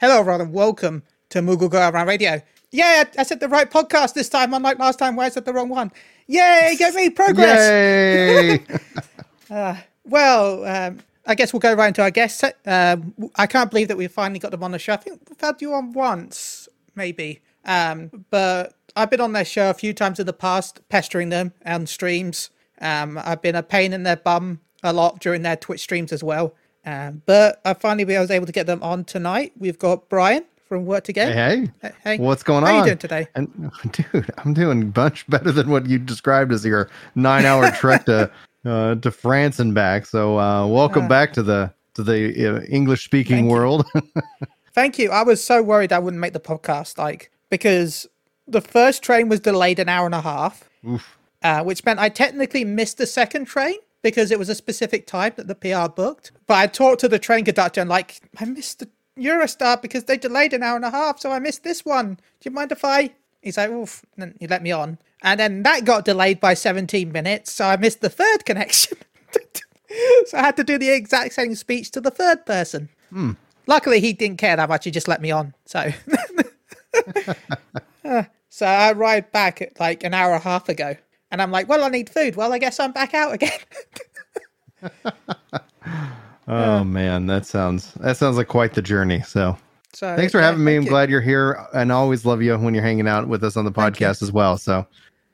Hello, everyone, and welcome to Moogle Go Around Radio. Yeah, I said the right podcast this time, unlike last time where I said the wrong one. Yay, get me progress. Yay! Well, um, I guess we'll go right into our guests. Um, I can't believe that we finally got them on the show. I think we've had you on once, maybe. Um, but I've been on their show a few times in the past, pestering them on streams. Um, I've been a pain in their bum a lot during their Twitch streams as well. Um, but I finally I was able to get them on tonight. We've got Brian from Work to Game. hey, Hey, hey. what's going How on? you doing today? And dude, I'm doing much better than what you described as your nine-hour trek to uh, to France and back. So, uh, welcome Uh, back to the to the uh, English-speaking Thank you. world. Thank you. I was so worried I wouldn't make the podcast, like because the first train was delayed an hour and a half, Oof. uh, which meant I technically missed the second train because it was a specific time that the PR booked. But I talked to the train conductor and like I missed the Eurostar because they delayed an hour and a half, so I missed this one. Do you mind if I? He's like, oof, and then he let me on, and then that got delayed by 17 minutes, so I missed the third connection. so I had to do the exact same speech to the third person. Luckily, he didn't care that much. He just let me on. So, Uh, so I arrived back at like an hour and a half ago, and I'm like, "Well, I need food. Well, I guess I'm back out again." Oh man, that sounds that sounds like quite the journey. So, so thanks for yeah, having me. I'm you. glad you're here, and I always love you when you're hanging out with us on the podcast as well. So.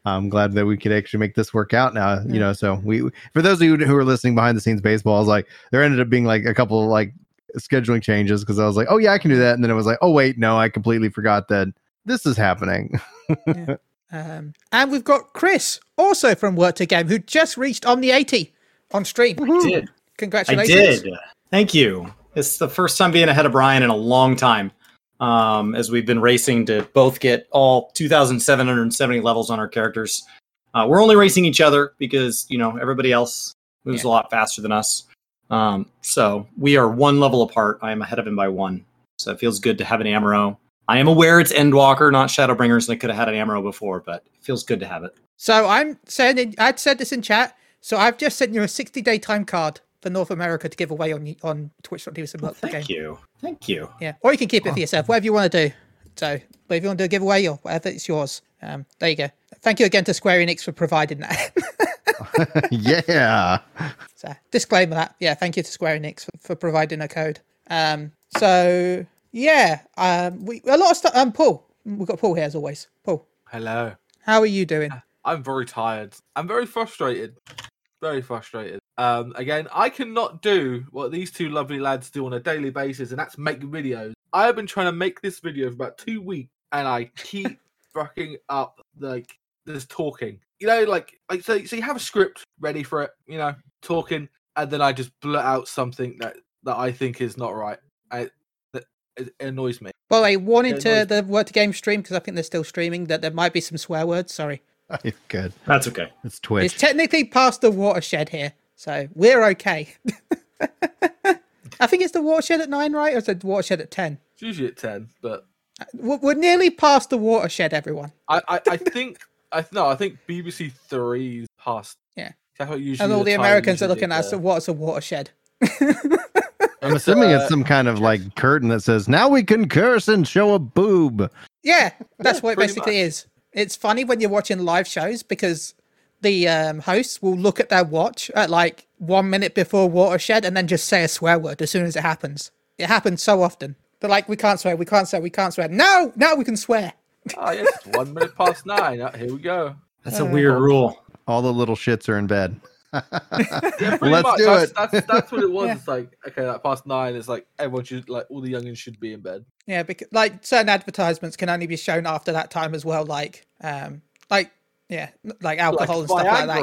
I'm glad that we could actually make this work out now. You know, so we for those of you who are listening behind the scenes baseball, I was like there ended up being like a couple of like scheduling changes because I was like, oh yeah, I can do that, and then it was like, oh wait, no, I completely forgot that this is happening. Um, and we've got Chris, also from Work to Game, who just reached Omni 80 on stream. did. I did. Thank you. It's the first time being ahead of Brian in a long time. Um, as we've been racing to both get all 2,770 levels on our characters. Uh, we're only racing each other because you know everybody else moves Yeah. a lot faster than us. Um, so we are one level apart. I am ahead of him by one. So it feels good to have an Amaro. I am aware it's Endwalker, not Shadowbringers, and I could have had an Amaro before, but it feels good to have it. So I'm saying, I'd said this in chat. So I've just sent you a 60 day time card for North America to give away on on Twitch.tv. So Work to Game. Thank you. Thank you. Yeah, or you can keep it for yourself, whatever you want to do. So, but if you want to do a giveaway or whatever, it's yours. Um, there you go. Thank you again to Square Enix for providing that. yeah. so, disclaimer that. Yeah, thank you to Square Enix for, for providing a code. Um, so yeah, um, we a lot of stuff. Um, Paul, we've got Paul here as always. Paul, Hello. how are you doing? I'm very tired. I'm very frustrated. Very frustrated. Um, again, I cannot do what these two lovely lads do on a daily basis, and that's make videos. I have been trying to make this video for about two weeks, and I keep fucking up like there's talking. You know, like like so, so you have a script ready for it, you know, talking, and then I just blurt out something that that I think is not right. I it annoys me. Well, I warning Yeah, to the Work to Game stream because I think they're still streaming that there might be some swear words. Sorry, Good. That's okay. It's Twitch. it's technically past the watershed here, so we're okay. I think it's the watershed at nine, right? Or is it the watershed at ten? It's usually at ten, but We're we're nearly past the watershed, everyone. I, I, I think I no, I think BBC Three's past. Yeah. That's what usually And all the time Americans are looking at us. is, So uh, what's a watershed? I'm assuming uh, it's some kind of like curtain that says now we can curse and show a boob. Yeah, that's what it pretty basically much. is. It's funny when you're watching live shows because the um, hosts will look at their watch at like one minute before watershed and then just say a swear word as soon as it happens. It happens so often. They're like, we can't swear, we can't swear, we can't swear. No, now we can swear. Oh yes, one minute past nine. Uh, Here we go. That's a weird rule. All the little shits are in bed. Yeah, pretty Let's much. do that's, it. That's, that's what it was. Yeah. It's like okay, like past nine. It's like everyone should like all the youngins should be in bed. Yeah, because like certain advertisements can only be shown after that time as well. Like, um, like yeah, like alcohol and stuff like that.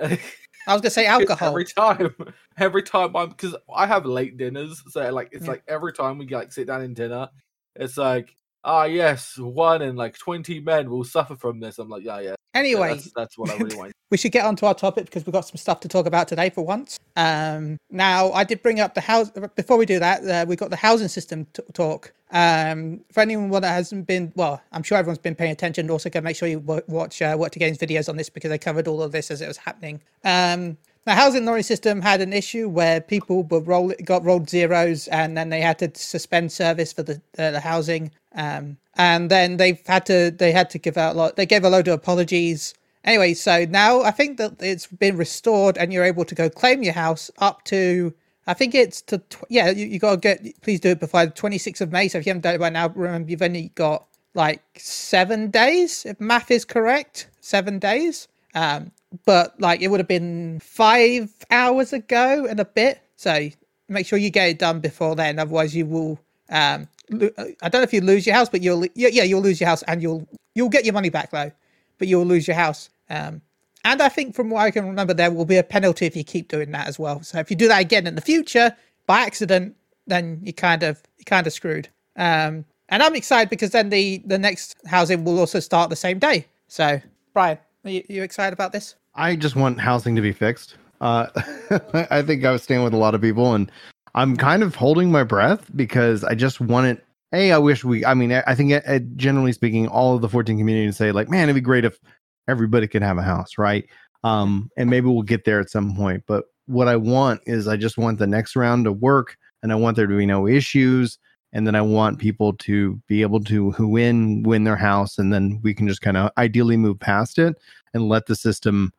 Viagra. I was gonna say alcohol. every time, every time I'm because I have late dinners, so like it's Yeah. like every time we like sit down in dinner, it's like ah yes, one in like twenty men will suffer from this. I'm like yeah yeah. Anyway, that's, that's what I really want. we should get onto our topic because we've got some stuff to talk about today for once. Um, now, I did bring up the house before we do that. Uh, we've got the housing system t- talk. Um, for anyone that hasn't been, well, I'm sure everyone's been paying attention. Also, go make sure you w- watch uh, Work to Games videos on this because they covered all of this as it was happening. Um, the housing lottery system had an issue where people were roll got rolled zeros, and then they had to suspend service for the uh, the housing. Um, and then they've had to they had to give out a lot. They gave a load of apologies. Anyway, so now I think that it's been restored, and you're able to go claim your house up to. I think it's to tw- yeah. You, you gotta get. Please do it before the 26th of May. So if you haven't done it by now, remember you've only got like seven days, if math is correct. Seven days. Um, but like it would have been five hours ago and a bit. So make sure you get it done before then. Otherwise, you will. Um, I don't know if you lose your house, but you'll yeah, yeah you'll lose your house and you'll you'll get your money back though, but you'll lose your house. Um, and I think from what I can remember, there will be a penalty if you keep doing that as well. So if you do that again in the future by accident, then you kind of you kind of screwed. Um, and I'm excited because then the the next housing will also start the same day. So Brian, are you, you excited about this? I just want housing to be fixed. Uh, I think I was staying with a lot of people, and I'm kind of holding my breath because I just want it. Hey, I wish we. I mean, I think uh, generally speaking, all of the 14 communities say like, man, it'd be great if everybody could have a house, right? Um, and maybe we'll get there at some point. But what I want is, I just want the next round to work, and I want there to be no issues, and then I want people to be able to who win win their house, and then we can just kind of ideally move past it and let the system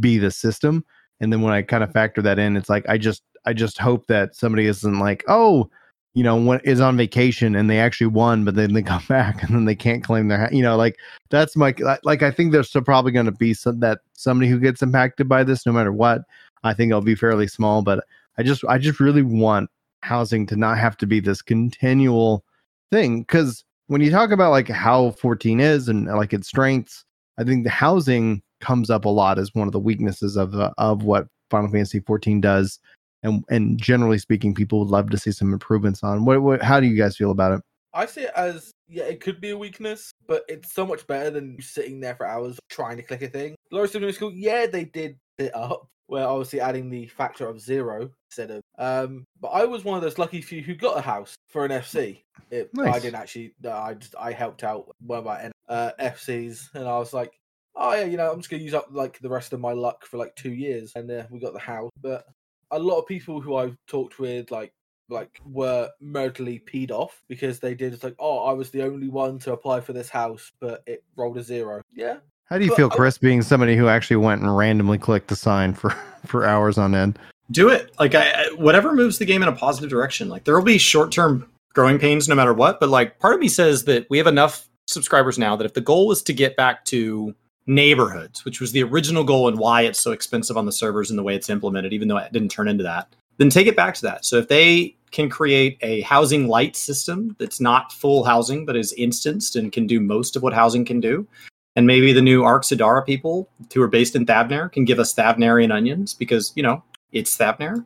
be the system. And then when I kind of factor that in, it's like I just I just hope that somebody isn't like, oh, you know, is on vacation and they actually won, but then they come back and then they can't claim their, you know, like that's my like I think there's still probably going to be some that somebody who gets impacted by this, no matter what. I think it'll be fairly small, but I just I just really want housing to not have to be this continual thing because when you talk about like how 14 is and like its strengths, I think the housing comes up a lot as one of the weaknesses of the, of what Final Fantasy 14 does, and and generally speaking, people would love to see some improvements on. What, what how do you guys feel about it? I see it as yeah, it could be a weakness, but it's so much better than sitting there for hours trying to click a thing. Secondary School, yeah, they did it up, where obviously adding the factor of zero instead of. Um, but I was one of those lucky few who got a house for an FC. It, I didn't actually. No, I just I helped out one of my uh, FCs, and I was like, oh yeah, you know, I'm just gonna use up like the rest of my luck for like two years, and uh, we got the house. But a lot of people who I've talked with, like like were murderly peed off because they did it's like, oh, I was the only one to apply for this house, but it rolled a zero. Yeah, How do you But feel, I- Chris, being somebody who actually went and randomly clicked the sign for for hours on end? do it like I, I- whatever moves the game in a positive direction like there will be short-term growing pains no matter what but like part of me says that we have enough subscribers now that if the goal was to get back to neighborhoods which was the original goal and why it's so expensive on the servers and the way it's implemented even though it didn't turn into that then take it back to that so if they can create a housing light system that's not full housing but is instanced and can do most of what housing can do and maybe the new Arkasodara people who are based in Thavnair can give us Thavnarian onions because, you know, it's Thavnair.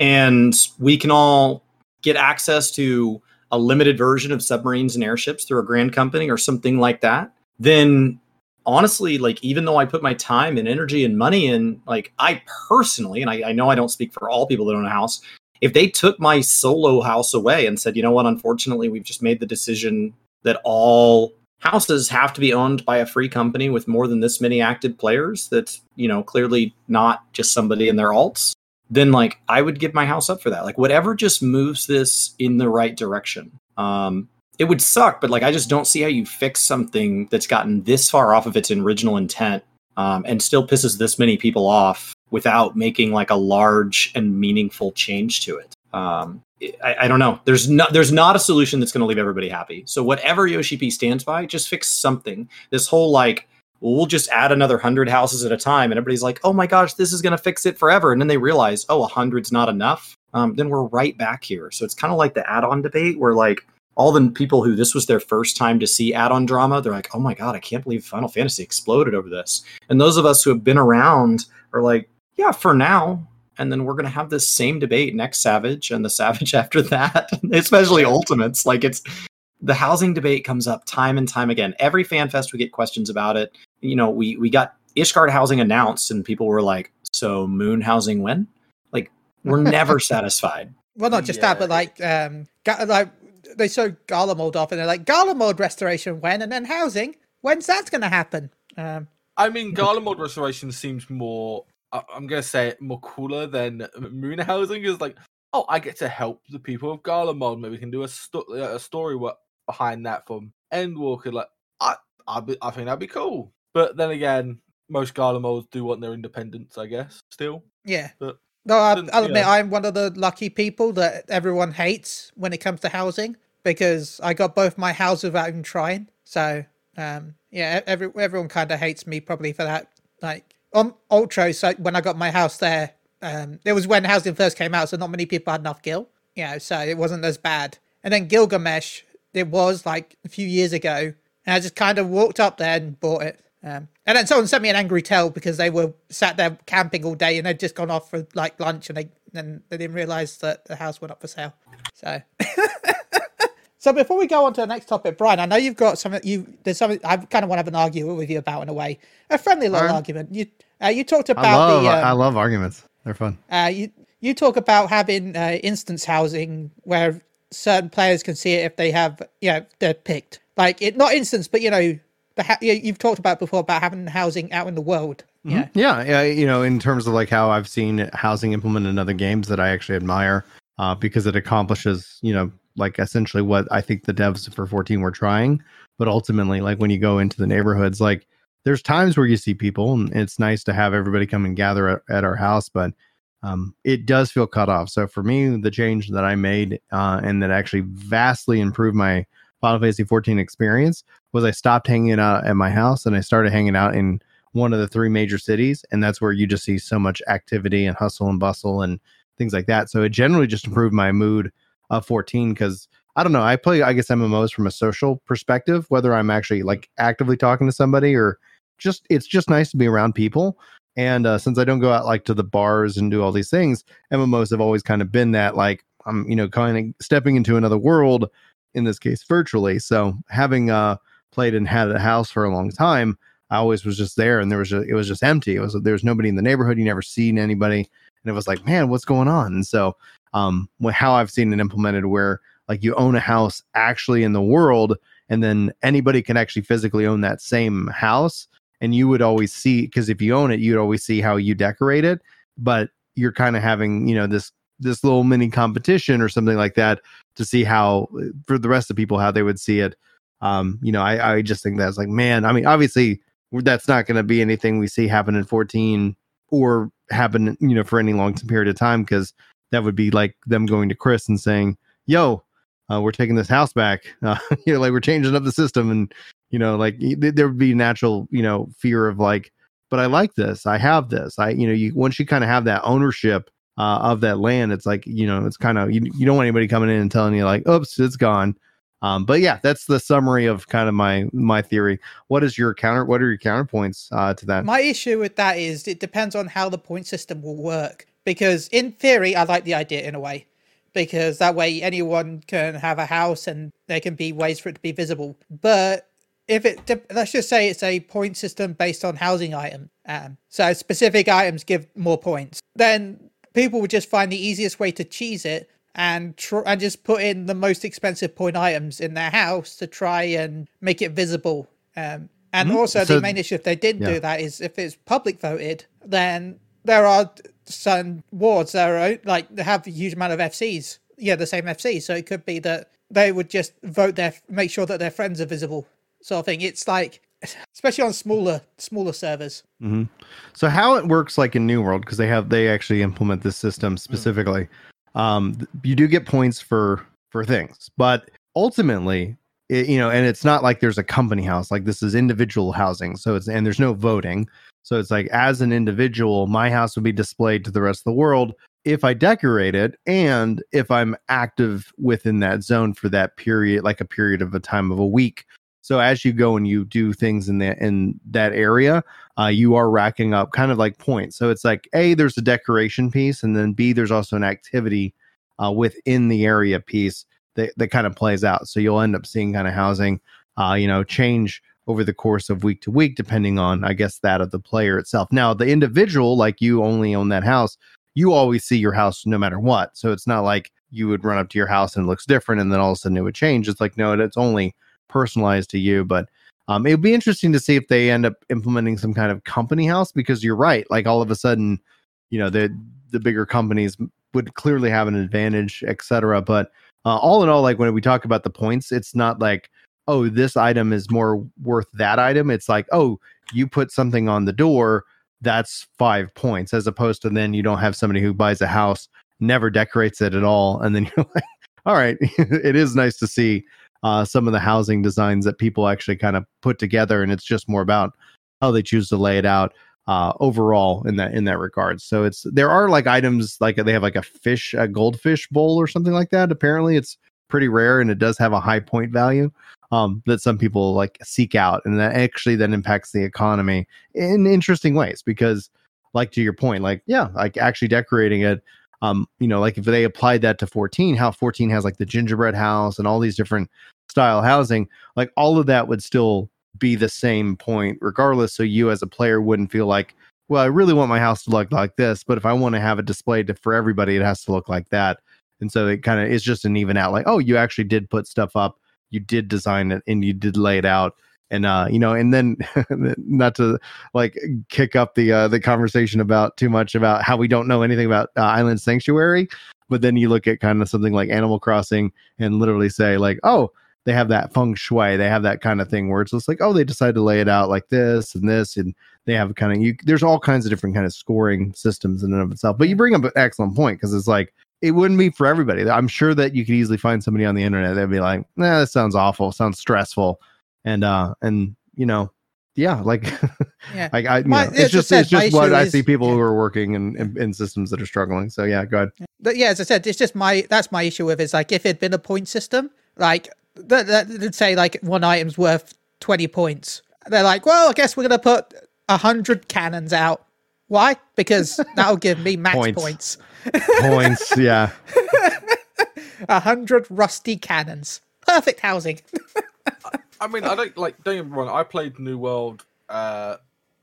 And we can all get access to a limited version of submarines and airships through a grand company or something like that. Then honestly, like even though I put my time and energy and money in, like I personally, and I, I know I don't speak for all people that own a house, if they took my solo house away and said, you know what, unfortunately, we've just made the decision that all houses have to be owned by a free company with more than this many active players that's you know clearly not just somebody in their alts then like i would give my house up for that. Like whatever just moves this in the right direction. Um it would suck but like i just don't see how you fix something that's gotten this far off of its original intent um, and still pisses this many people off without making like a large and meaningful change to it um I, I don't know. There's not there's not a solution that's going to leave everybody happy. So whatever Yoshi P stands by, just fix something. This whole like, well, we'll just add another hundred houses at a time, and everybody's like, oh my gosh, this is going to fix it forever. And then they realize, oh, a hundred's not enough. Um, then we're right back here. So it's kind of like the add-on debate, where like all the people who this was their first time to see add-on drama, they're like, oh my god, I can't believe Final Fantasy exploded over this. And those of us who have been around are like, yeah, for now, and then we're going to have this same debate next savage and the savage after that especially ultimates. Like it's the housing debate comes up time and time again. Every fan fest we get questions about it. You know we we got ishgard housing announced and people were like so moon housing when? Like we're never satisfied. Well, not just that, but like, um, like they show Gala Garlemald off, and they're like, Gala Garlemald restoration when, and then housing. When's that going to happen? Um, I mean, Gala Garlemald Restoration seems more I'm gonna say it more cooler than moon housing is like, oh, I get to help the people of Gala Garlemald. Maybe we can do a, sto- a story work behind that from Endwalker. Like, I, I, be, I think that'd be cool. But then again, most Garlemolds do want their independence, I guess. Still, Yeah. But No, I, I'll you admit. I'm one of the lucky people that everyone hates when it comes to housing because I got both my houses without even trying. So, um, yeah, every, everyone kind of hates me probably for that. Like on Ultra, so when I got my house there, um, it was when housing first came out, so not many people had enough gil. You know, so it wasn't as bad. And then Gilgamesh, it was like a few years ago, and I just kind of walked up there and bought it. Um, and then someone sent me an angry tell because they were sat there camping all day and they'd just gone off for like lunch and they and they didn't realize that the house went up for sale. So, so before we go on to the next topic, Brian, I know you've got something. You there's something I kind of want to have an argument with you about in a way, a friendly little Alright. argument. You uh, you talked about I love the um, I love arguments. They're fun. uh, you you talk about having uh, instance housing where certain players can see it if they have, you know, they're picked. Like it, not instance, but you know, the ha- you, you've talked about before about having housing out in the world. Yeah, Yeah, yeah, you know, in terms of like how I've seen housing implemented in other games that I actually admire, uh, because it accomplishes, you know, like essentially what I think the devs for 14 were trying. But ultimately, like when you go into the neighborhoods, like there's times where you see people, and it's nice to have everybody come and gather at, at our house, but um, it does feel cut off. So for me, the change that I made uh, and that actually vastly improved my Final Fantasy 14 experience was I stopped hanging out at my house and I started hanging out in one of the three major cities and that's where you just see so much activity and hustle and bustle and things like that. So it generally just improved my mood of 14 because i don't know i play i guess mmos from a social perspective whether i'm actually like actively talking to somebody or just it's just nice to be around people. And uh, since i don't go out like to the bars and do all these things mmos have always kind of been that like i'm you know kind of stepping into another world in this case virtually so having uh played and had a house for a long time I always was just there, and there was just, it was just empty. It was there was nobody in the neighborhood. You never seen anybody, and it was like, man, what's going on? And so, um, how I've seen it implemented, where like you own a house actually in the world, and then anybody can actually physically own that same house, and you would always see because if you own it, you'd always see how you decorate it, but you're kind of having you know this this little mini competition or something like that to see how for the rest of people how they would see it. Um, you know, I I just think that's like, man, I mean, obviously that's not going to be anything we see happen in 14 or happen you know for any long period of time because that would be like them going to chris and saying yo uh, we're taking this house back. Uh, you know like we're changing up the system and you know like th- there would be natural you know fear of like but i like this. I have this. I you know you once you kind of have that ownership uh, of that land it's like you know it's kind of you, you don't want anybody coming in and telling you like oops it's gone um, but yeah that's the summary of kind of my my theory what is your counter what are your counterpoints uh, to that My issue with that is it depends on how the point system will work. Because in theory, I like the idea in a way, because that way anyone can have a house and there can be ways for it to be visible. But if it, let's just say it's a point system based on housing item, um, so specific items give more points, then people would just find the easiest way to cheese it and tr- and just put in the most expensive point items in their house to try and make it visible. Um, and Mhm. also, So- the main issue if they didn't yeah. do that is if it's public voted, then there are some wards that are like they have a huge amount of FCs. Yeah, the same FC. So it could be that they would just vote their make sure that their friends are visible, sort of thing. It's like, especially on smaller smaller servers. hmm So how it works like in New World because they have they actually implement this system specifically. Um, you do get points for for things, but ultimately, it, you know, and it's not like there's a company house. Like this is individual housing, so it's and there's no voting. So it's like as an individual, my house would be displayed to the rest of the world if I decorate it and if I'm active within that zone for that period, like a period of a time of a week. So as you go and you do things in that in that area, uh, you are racking up kind of like points. So it's like a there's a decoration piece, and then b there's also an activity uh, within the area piece that that kind of plays out. So you'll end up seeing kind of housing, uh, you know, change over the course of week to week, depending on I guess that of the player itself. Now the individual, like you only own that house, you always see your house no matter what. So it's not like you would run up to your house and it looks different, and then all of a sudden it would change. It's like no, it's only personalized to you, but Um, it would be interesting to see if they end up implementing some kind of company house because you're right. Like all of a sudden, you know, the the bigger companies would clearly have an advantage, et cetera. But uh, all in all, like when we talk about the points, it's not like, oh, this item is more worth that item. It's like, oh, you put something on the door, that's five points, as opposed to then you don't have somebody who buys a house, never decorates it at all, and then you're like, all right, it is nice to see uh, some of the housing designs that people actually kind of put together, and it's just more about how they choose to lay it out uh, overall in that in that regard. So it's there are like items like they have like a fish, a goldfish bowl or something like that. Apparently, it's pretty rare and it does have a high point value um, that some people like seek out, and that actually then impacts the economy in interesting ways because, like to your point, like yeah, like actually decorating it um, you know, like if they applied that to 14, how 14 has like the gingerbread house and all these different style housing, like all of that would still be the same point regardless. So you as a player wouldn't feel like, well, I really want my house to look like this, but if I want to have it displayed to, for everybody, it has to look like that. And so it kind of is just an even out like, oh, you actually did put stuff up, you did design it, and you did lay it out and uh you know and then not to like kick up the uh the conversation about too much about how we don't know anything about uh, island sanctuary but then you look at kind of something like animal crossing and literally say like oh they have that feng shui they have that kind of thing where it's just like oh they decide to lay it out like this and this and they have kind of you there's all kinds of different kind of scoring systems in and of itself but you bring up an excellent point because it's like it wouldn't be for everybody. I'm sure that you could easily find somebody on the internet that'd be like nah that sounds awful sounds stressful and uh and you know yeah like Yeah. like i you My- know, it's just it's just what i is- see people yeah. who are working in, in in systems that are struggling so yeah go ahead But yeah, as I said, it's just my that's my issue with it, is like if it'd been a point system, like that, that would say like one item's worth twenty points. They're like, well, I guess we're gonna put a hundred cannons out. Why? Because that'll give me max Points. points. points yeah A hundred rusty cannons. Perfect housing. I mean, I don't like. Don't get me wrong. I played New World. Uh,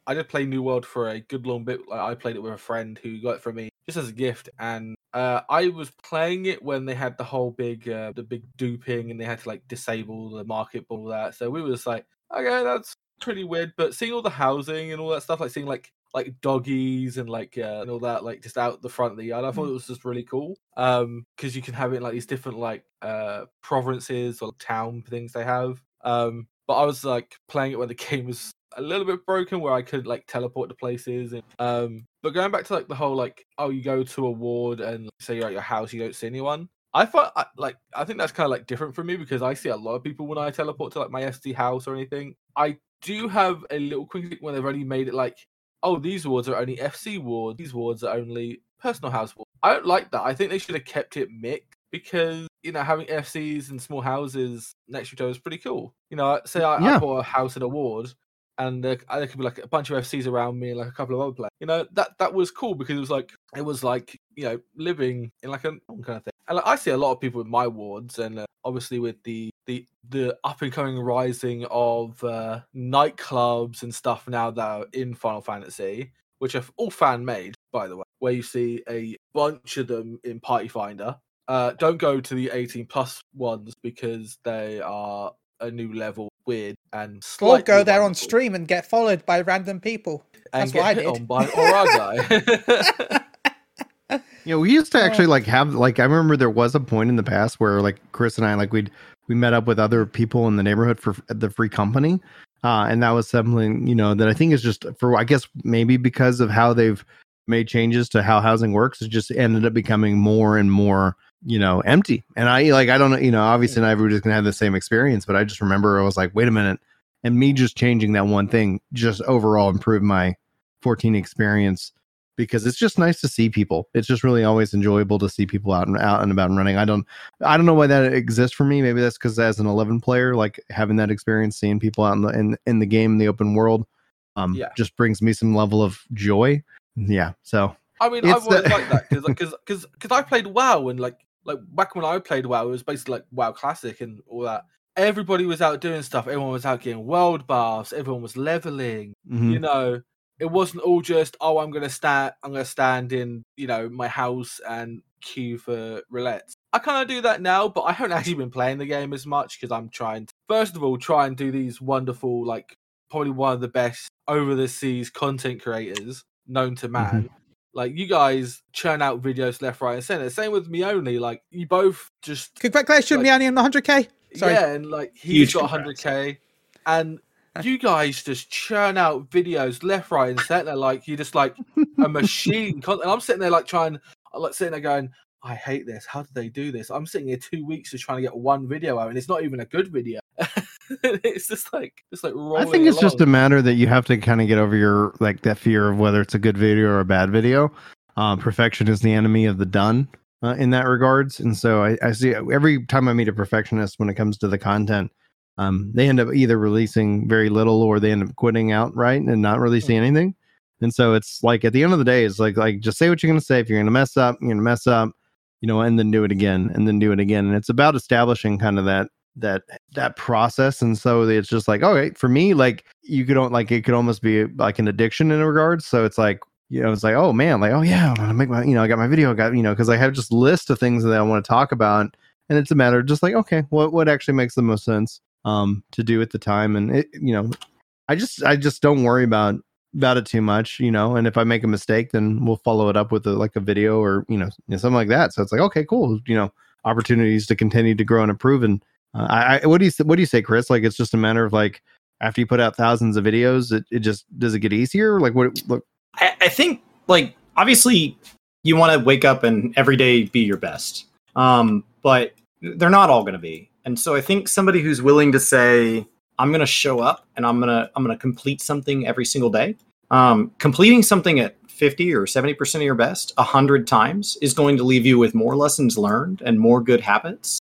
I did play New World for a good long bit. Like, I played it with a friend who got it for me just as a gift, and uh, I was playing it when they had the whole big, uh, the big duping, and they had to like disable the market, all that. So we were just like, okay, that's pretty weird. But seeing all the housing and all that stuff, like seeing like like doggies and like uh, and all that, like just out the front of the yard, I thought it was just really cool. Um, because you can have it in like these different like uh provinces or town things they have. Um, but I was like playing it when the game was a little bit broken, where I could like teleport to places. And um, but going back to like the whole like, oh, you go to a ward and say you're at your house, you don't see anyone. I thought like I think that's kind of like different for me because I see a lot of people when I teleport to like my SD house or anything. I do have a little quick when they've only made it like, oh, these wards are only FC wards, these wards are only personal house wards. I don't like that. I think they should have kept it mixed because you know having FCs and small houses next to each other is pretty cool. You know, say I, Yeah. I bought a house in a ward. And there, there could be like a bunch of FCs around me, and like a couple of other players. You know that that was cool because it was like it was like you know living in like a kind of thing. And like, I see a lot of people in my wards, and uh, obviously with the the the up and coming rising of uh, nightclubs and stuff now that are in Final Fantasy, which are all fan made, by the way, where you see a bunch of them in Party Finder. Uh, don't go to the 18 plus ones because they are a new level, weird and Or go there on stream and get followed by random people. and That's get what I hit did. on by Oragai. you know we used to actually like have like i remember there was a point in the past where like chris and i like we'd we met up with other people in the neighborhood for the free company uh and that was something you know that i think is just for i guess maybe because of how they've made changes to how housing works it just ended up becoming more and more you know empty and i like i don't know you know obviously not everybody's gonna have the same experience but i just remember i was like wait a minute and me just changing that one thing just overall improved my 14 experience because it's just nice to see people. It's just really always enjoyable to see people out and out and about and running. I don't I don't know why that exists for me. Maybe that's because as an 11 player, like having that experience, seeing people out in the in, in the game in the open world, um, Yeah. just brings me some level of joy. Yeah. So I mean, I've always the- liked that because because because because I played WoW and like like back when I played WoW, it was basically like WoW Classic and all that. Everybody was out doing stuff. Everyone was out getting world buffs. Everyone was leveling. mhm. You know, it wasn't all just oh, I'm gonna stand, I'm gonna stand in you know my house and queue for roulettes. I kind of do that now, but I haven't actually been playing the game as much because I'm trying to, first of all, try and do these wonderful, like, probably one of the best over the seas content creators known to man. Mm-hmm. Like, you guys churn out videos left, right, and center. Same with me only. Like, you both just, Congratulations, Like- Miani, on the 100k. Sorry. yeah, and like, Huge he's got 100k. And you guys just churn out videos left, right, and center. Like, you're just like a machine. And I'm sitting there, like, trying, I'm like, sitting there going, I hate this. How did they do this? I'm sitting here two weeks just trying to get one video out, and it's not even a good video. it's just like it's like I think it's just a matter that you have to kind of get over your like that fear of whether it's a good video or a bad video. Um, perfection is the enemy of the done uh, in that regards, and so I, I see every time I meet a perfectionist when it comes to the content, um, they end up either releasing very little or they end up quitting outright and not releasing anything. And so it's like at the end of the day, it's like like just say what you're gonna say. If you're gonna mess up, you're gonna mess up, you know, and then do it again, and then do it again. And it's about establishing kind of that that that process and so it's just like okay for me like you could like it could almost be like an addiction in regards so it's like you know it's like oh man like oh yeah i'm gonna make my you know i got my video I got you know because i have just list of things that i want to talk about and it's a matter of just like okay what what actually makes the most sense um to do at the time. And it you know i just i just don't worry about about it too much you know and if i make a mistake then we'll follow it up with a, like a video or you know something like that. So it's like okay cool you know opportunities to continue to grow and improve and uh, I, what do you what do you say, Chris? Like it's just a matter of like after you put out thousands of videos, it, it just does it get easier? Like what? Look, I, I think like obviously you want to wake up and every day be your best um but they're not all going to be and so i think somebody who's willing to say i'm going to show up and i'm going to i'm going to complete something every single day um completing something at 50 or 70% of your best 100 times is going to leave you with more lessons learned and more good habits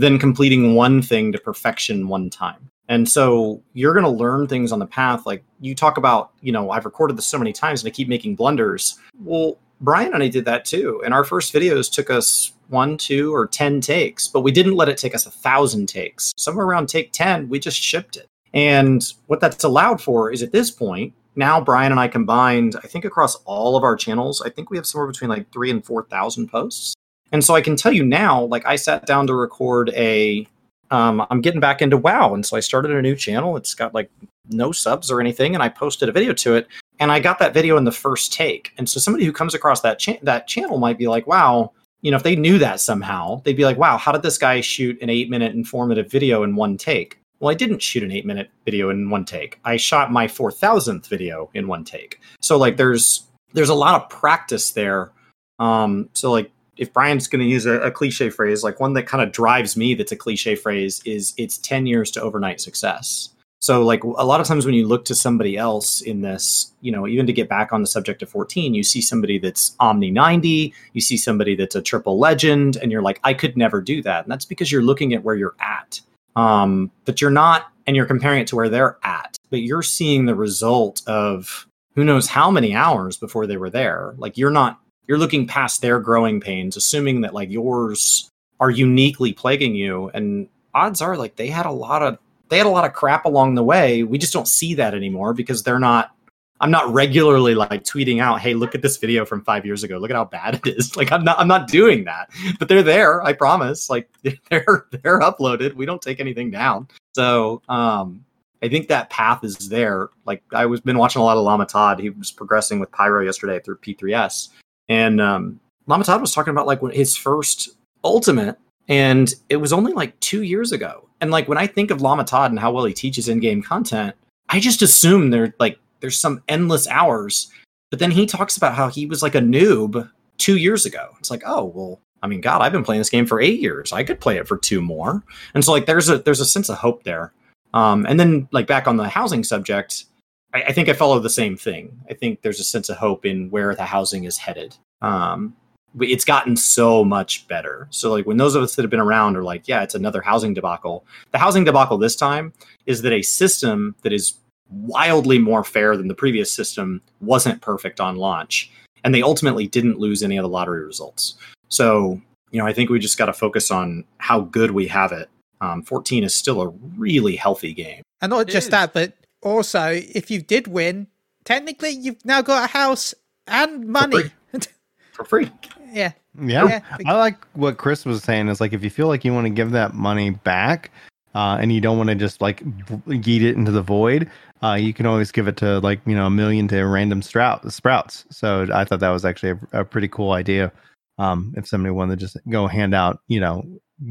than completing one thing to perfection one time and so you're going to learn things on the path. Like you talk about, you know, I've recorded this so many times and I keep making blunders. Well, Brian and I did that too. And our first videos took us one, two, or 10 takes, but we didn't let it take us a thousand takes. Somewhere around take 10, we just shipped it. And what that's allowed for is at this point, now Brian and I combined, I think across all of our channels, I think we have somewhere between like three and 4,000 posts. And so I can tell you now, like I sat down to record a um, I'm getting back into WoW, and so I started a new channel. It's got like no subs or anything, and I posted a video to it, and I got that video in the first take. And so somebody who comes across that cha- that channel might be like, "Wow." You know, if they knew that somehow, they'd be like, wow, how did this guy shoot an eight minute informative video in one take? Well, I didn't shoot an eight minute video in one take. I shot my 4000th video in one take. So like there's there's a lot of practice there. Um, so like if Brian's going to use a, a cliche phrase, like one that kind of drives me that's a cliche phrase is it's 10 years to overnight success. So like a lot of times when you look to somebody else in this, you know, even to get back on the subject of 14, you see somebody that's Omni 90, you see somebody that's a triple legend, and you're like, I could never do that. And that's because you're looking at where you're at. Um, but you're not, and you're comparing it to where they're at, but you're seeing the result of who knows how many hours before they were there. Like you're not, you're looking past their growing pains, assuming that like yours are uniquely plaguing you. And odds are like they had a lot of they had a lot of crap along the way. We just don't see that anymore because they're not. I'm not regularly like tweeting out, "Hey, look at this video from five years ago. Look at how bad it is." Like I'm not. I'm not doing that. But they're there. I promise. Like they're they're uploaded. We don't take anything down. So um, I think that path is there. Like I was been watching a lot of Lama Todd. He was progressing with Pyro yesterday through P3S, and um, Lama Todd was talking about like when his first ultimate and it was only like two years ago. And like when I think of Lama Todd and how well he teaches in-game content, I just assume there like there's some endless hours. But then he talks about how he was like a noob two years ago. It's like, oh well, I mean, God, I've been playing this game for eight years. I could play it for two more. And so like there's a there's a sense of hope there. Um, and then like back on the housing subject, I, I think I follow the same thing. I think there's a sense of hope in where the housing is headed. Um, but it's gotten so much better. So like when those of us that have been around are like, yeah, it's another housing debacle. The housing debacle this time is that a system that is wildly more fair than the previous system wasn't perfect on launch, and they ultimately didn't lose any of the lottery results. So you know, I think we just got to focus on how good we have it. Um, 14 is still a really healthy game. And not It just is. that, but also if you did win, technically you've now got a house and money. for free. Yeah. Yeah, I like what Chris was saying is like if you feel like you want to give that money back uh, and you don't want to just like yeet it into the void, uh, you can always give it to like, you know, a million to random sprout, sprouts. So I thought that was actually a, a pretty cool idea. Um, if somebody wanted to just go hand out, you know,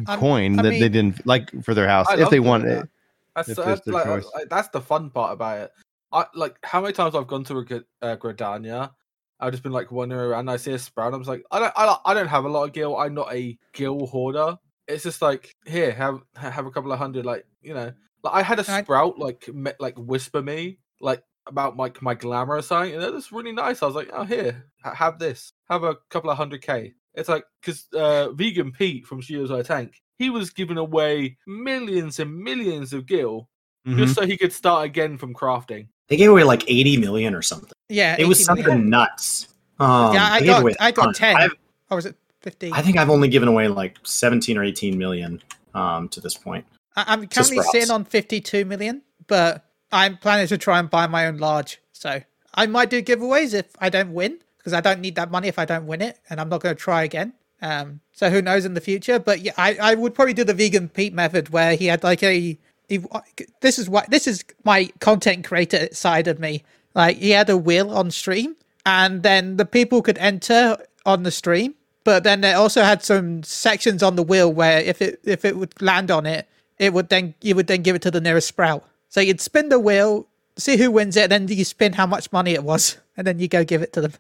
Um, coin I that they didn't like for their house I if they doing want that. it. That's, if that's, like, choice. like, that's the fun part about it. I like how many times I've gone to a Gr- uh, Gridania. I've just been like wandering around. And I see a sprout. I'm just like, I don't, I I don't have a lot of gil. I'm not a gil hoarder. It's just like here, have have a couple of hundred. Like you know, like I had a sprout like me, like whisper me like about like my glamour or something, and that was really nice. I was like, oh here, ha- have this, have a couple of hundred k. It's like because uh, vegan Pete from Studios I Tank, he was giving away millions and millions of gil Mhm. just so he could start again from crafting. They gave away like 80 million or something. Yeah, It was something million. nuts. Um, Yeah, I gave got- away a I got 10. I've- Or was it 15? I think I've only given away like 17 or 18 million um, to this point. I- I'm currently sitting on 52 million, but I'm planning to try and buy my own large. So I might do giveaways if I don't win, because I don't need that money if I don't win it, and I'm not going to try again. Um, so who knows in the future? But yeah, I, I would probably do the vegan Pete method where he had like a. He, this is what this is my content creator side of me. Like he had a wheel on stream, and then the people could enter on the stream. But then they also had some sections on the wheel where if it if it would land on it, it would then you would then give it to the nearest sprout. So you'd spin the wheel, see who wins it, and then you spin how much money it was, and then you go give it to them.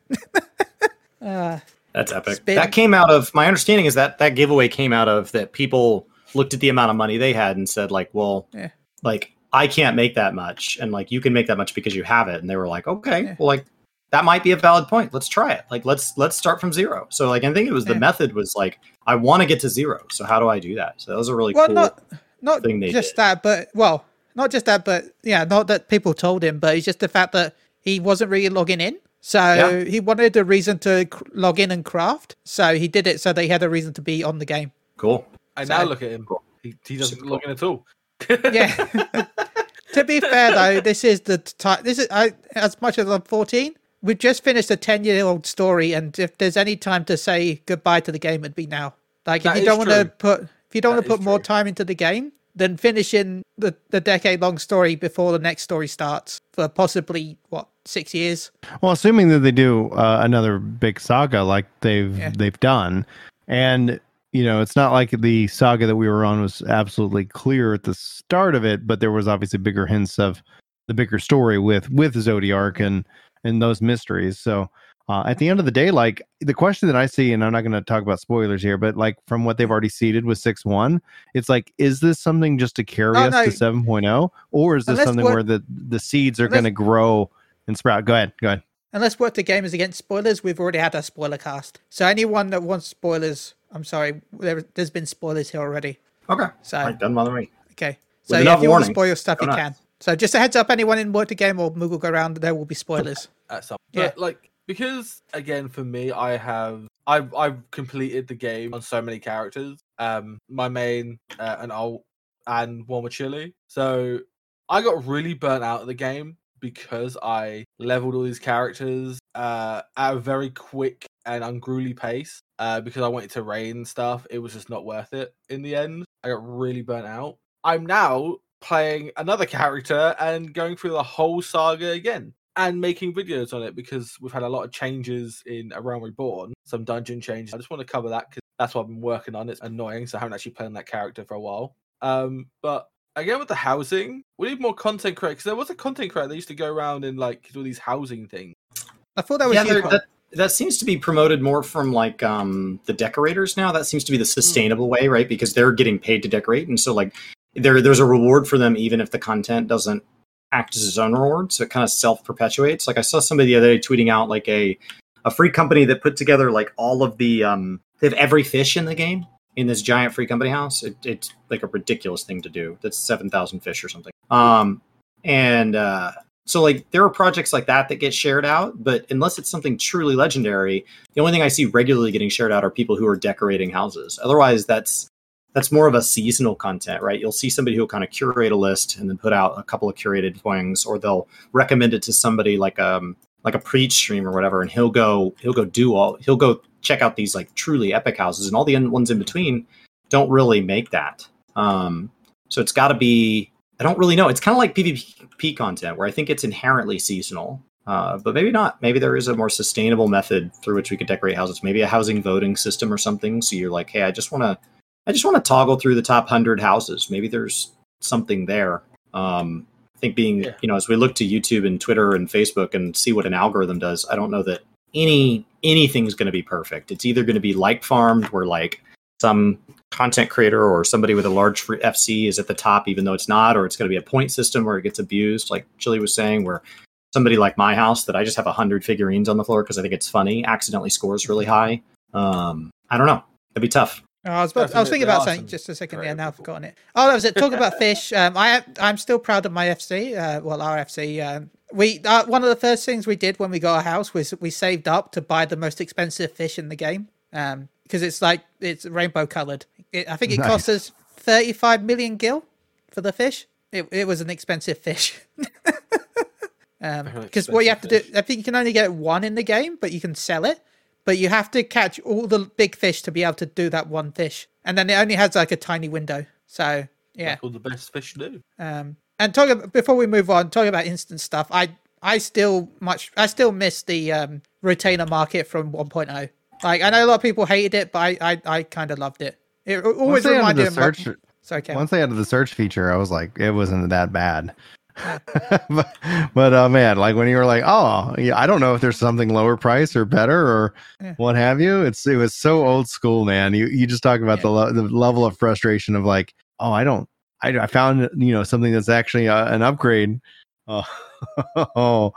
uh, That's epic. Spin. That came out of my understanding is that that giveaway came out of that people looked at the amount of money they had and said like, well, Yeah. like I can't make that much, and like you can make that much because you have it, and they were like, okay, Yeah. well, like that might be a valid point. Let's try it. Like let's let's start from zero. So like I think it was the Yeah. method was like I want to get to zero. So how do I do that? So that was a really well, cool. not not thing they just did. that, but well, not just that, but yeah, not that people told him, but it's just the fact that he wasn't really logging in. So Yeah. he wanted a reason to cr- log in and craft. So he did it so that he had a reason to be on the game. cool. And So- now look at him. He, he doesn't log in at all. Yeah. to be fair though, this is the time. This is I, as much as I'm 14. We've just finished a 10 year old story, and if there's any time to say goodbye to the game, it'd be now. Like if you don't want to put if you don't want to is put more time into the game, then finishing the the decade long story before the next story starts for possibly what six years. Well, assuming that they do uh, another big saga like they've Yeah. they've done, and you know, it's not like the saga that we were on was absolutely clear at the start of it, but there was obviously bigger hints of the bigger story with with Zodiark and and those mysteries. So uh, at the end of the day, like the question that I see, and I'm not going to talk about spoilers here, but like from what they've already seeded with six one, it's like, is this something just to carry No, us no. to 7.0, or is this Unless something where the the seeds are going to grow and sprout? Go ahead, go ahead. Unless what the game is against spoilers, we've already had a spoiler cast. So anyone that wants spoilers, I'm sorry, there, there's been spoilers here already. Okay. So All right, doesn't bother me. Okay. So yeah, if you want to warning, spoil stuff, you nuts. can. So just a heads up, anyone in Work to Game or Moogle Go Round, there will be spoilers. at some Yeah. but like because again for me i have i've i've completed the game on so many characters um my main uh, and alt and warmer chili so i got really burnt out of the game because i leveled all these characters uh at a very quick and unruly pace uh because i wanted to raid and stuff it was just not worth it in the end i got really burnt out i'm now playing another character and going through the whole saga again and making videos on it because we've had a lot of changes in A Realm Reborn, some dungeon changes. I just want to cover that because that's what I've been working on. It's annoying, so I haven't actually played on that character for a while. Um, but again with the housing, we need more content creators because there was a content creator that used to go around and like do these housing things. I thought that was yeah, there- that, that seems to be promoted more from like um the decorators now. That seems to be the sustainable way, right? Because they're getting paid to decorate, and so like there there's a reward for them even if the content doesn't act as its own reward. So it kind of self perpetuates. Like I saw somebody the other day tweeting out like a a free company that put together like all of the um they have every fish in the game in this giant free company house. It, it's like a ridiculous thing to do. That's seven thousand fish or something. Um and uh so like there are projects like that that get shared out, but unless it's something truly legendary, the only thing I see regularly getting shared out are people who are decorating houses. Otherwise, that's that's more of a seasonal content, right? You'll see somebody who'll kind of curate a list and then put out a couple of curated things, or they'll recommend it to somebody like um like a preach stream or whatever, and he'll go he'll go do all he'll go check out these like truly epic houses, and all the ones in between don't really make that. Um, so it's got to be. I don't really know. It's kind of like PvP content where I think it's inherently seasonal, uh, but maybe not. Maybe there is a more sustainable method through which we could decorate houses. Maybe a housing voting system or something. So you're like, hey, I just want to, I just want to toggle through the top hundred houses. Maybe there's something there. Um, I think being, Yeah. you know, as we look to YouTube and Twitter and Facebook and see what an algorithm does, I don't know that any anything is going to be perfect. It's either going to be like farmed, where like some content creator or somebody with a large free FC is at the top, even though it's not, or it's going to be a point system where it gets abused, like Chili was saying, where somebody like my house that I just have a hundred figurines on the floor because I think it's funny accidentally scores really high. Um, I don't know. It'd be tough. Oh, I was, about, I was thinking about are something just a second there. Now I've forgotten it. Oh, that was it. Talking about fish. Um, I I'm still proud of my FC. Uh, well, our FC. Um, we uh, one of the first things we did when we got a house was we saved up to buy the most expensive fish in the game. Um, because it's like it's rainbow colored. It, I think it cost us 35 million gil for the fish. It it was an expensive fish. um, because what you have to do, I think you can only get one in the game, but you can sell it. But you have to catch all the big fish to be able to do that one fish, and then it only has like a tiny window. So yeah. Like all the best fish do. Um, and talking about, before we move on, talking about instant stuff, I I still much I still miss the um, retainer market from 1.0. Like I know a lot of people hated it, but I I, I kind of loved it. It always reminded me of- search, Sorry, Cam. once they added the search feature, I was like, it wasn't that bad. but but uh, man, like when you were like, oh, yeah, I don't know if there's something lower price or better or Yeah. what have you. It's it was so old school, man. You you just talk about the le- the level of frustration of like, oh, I don't, I, I found you know something that's actually uh, an upgrade. Oh, oh,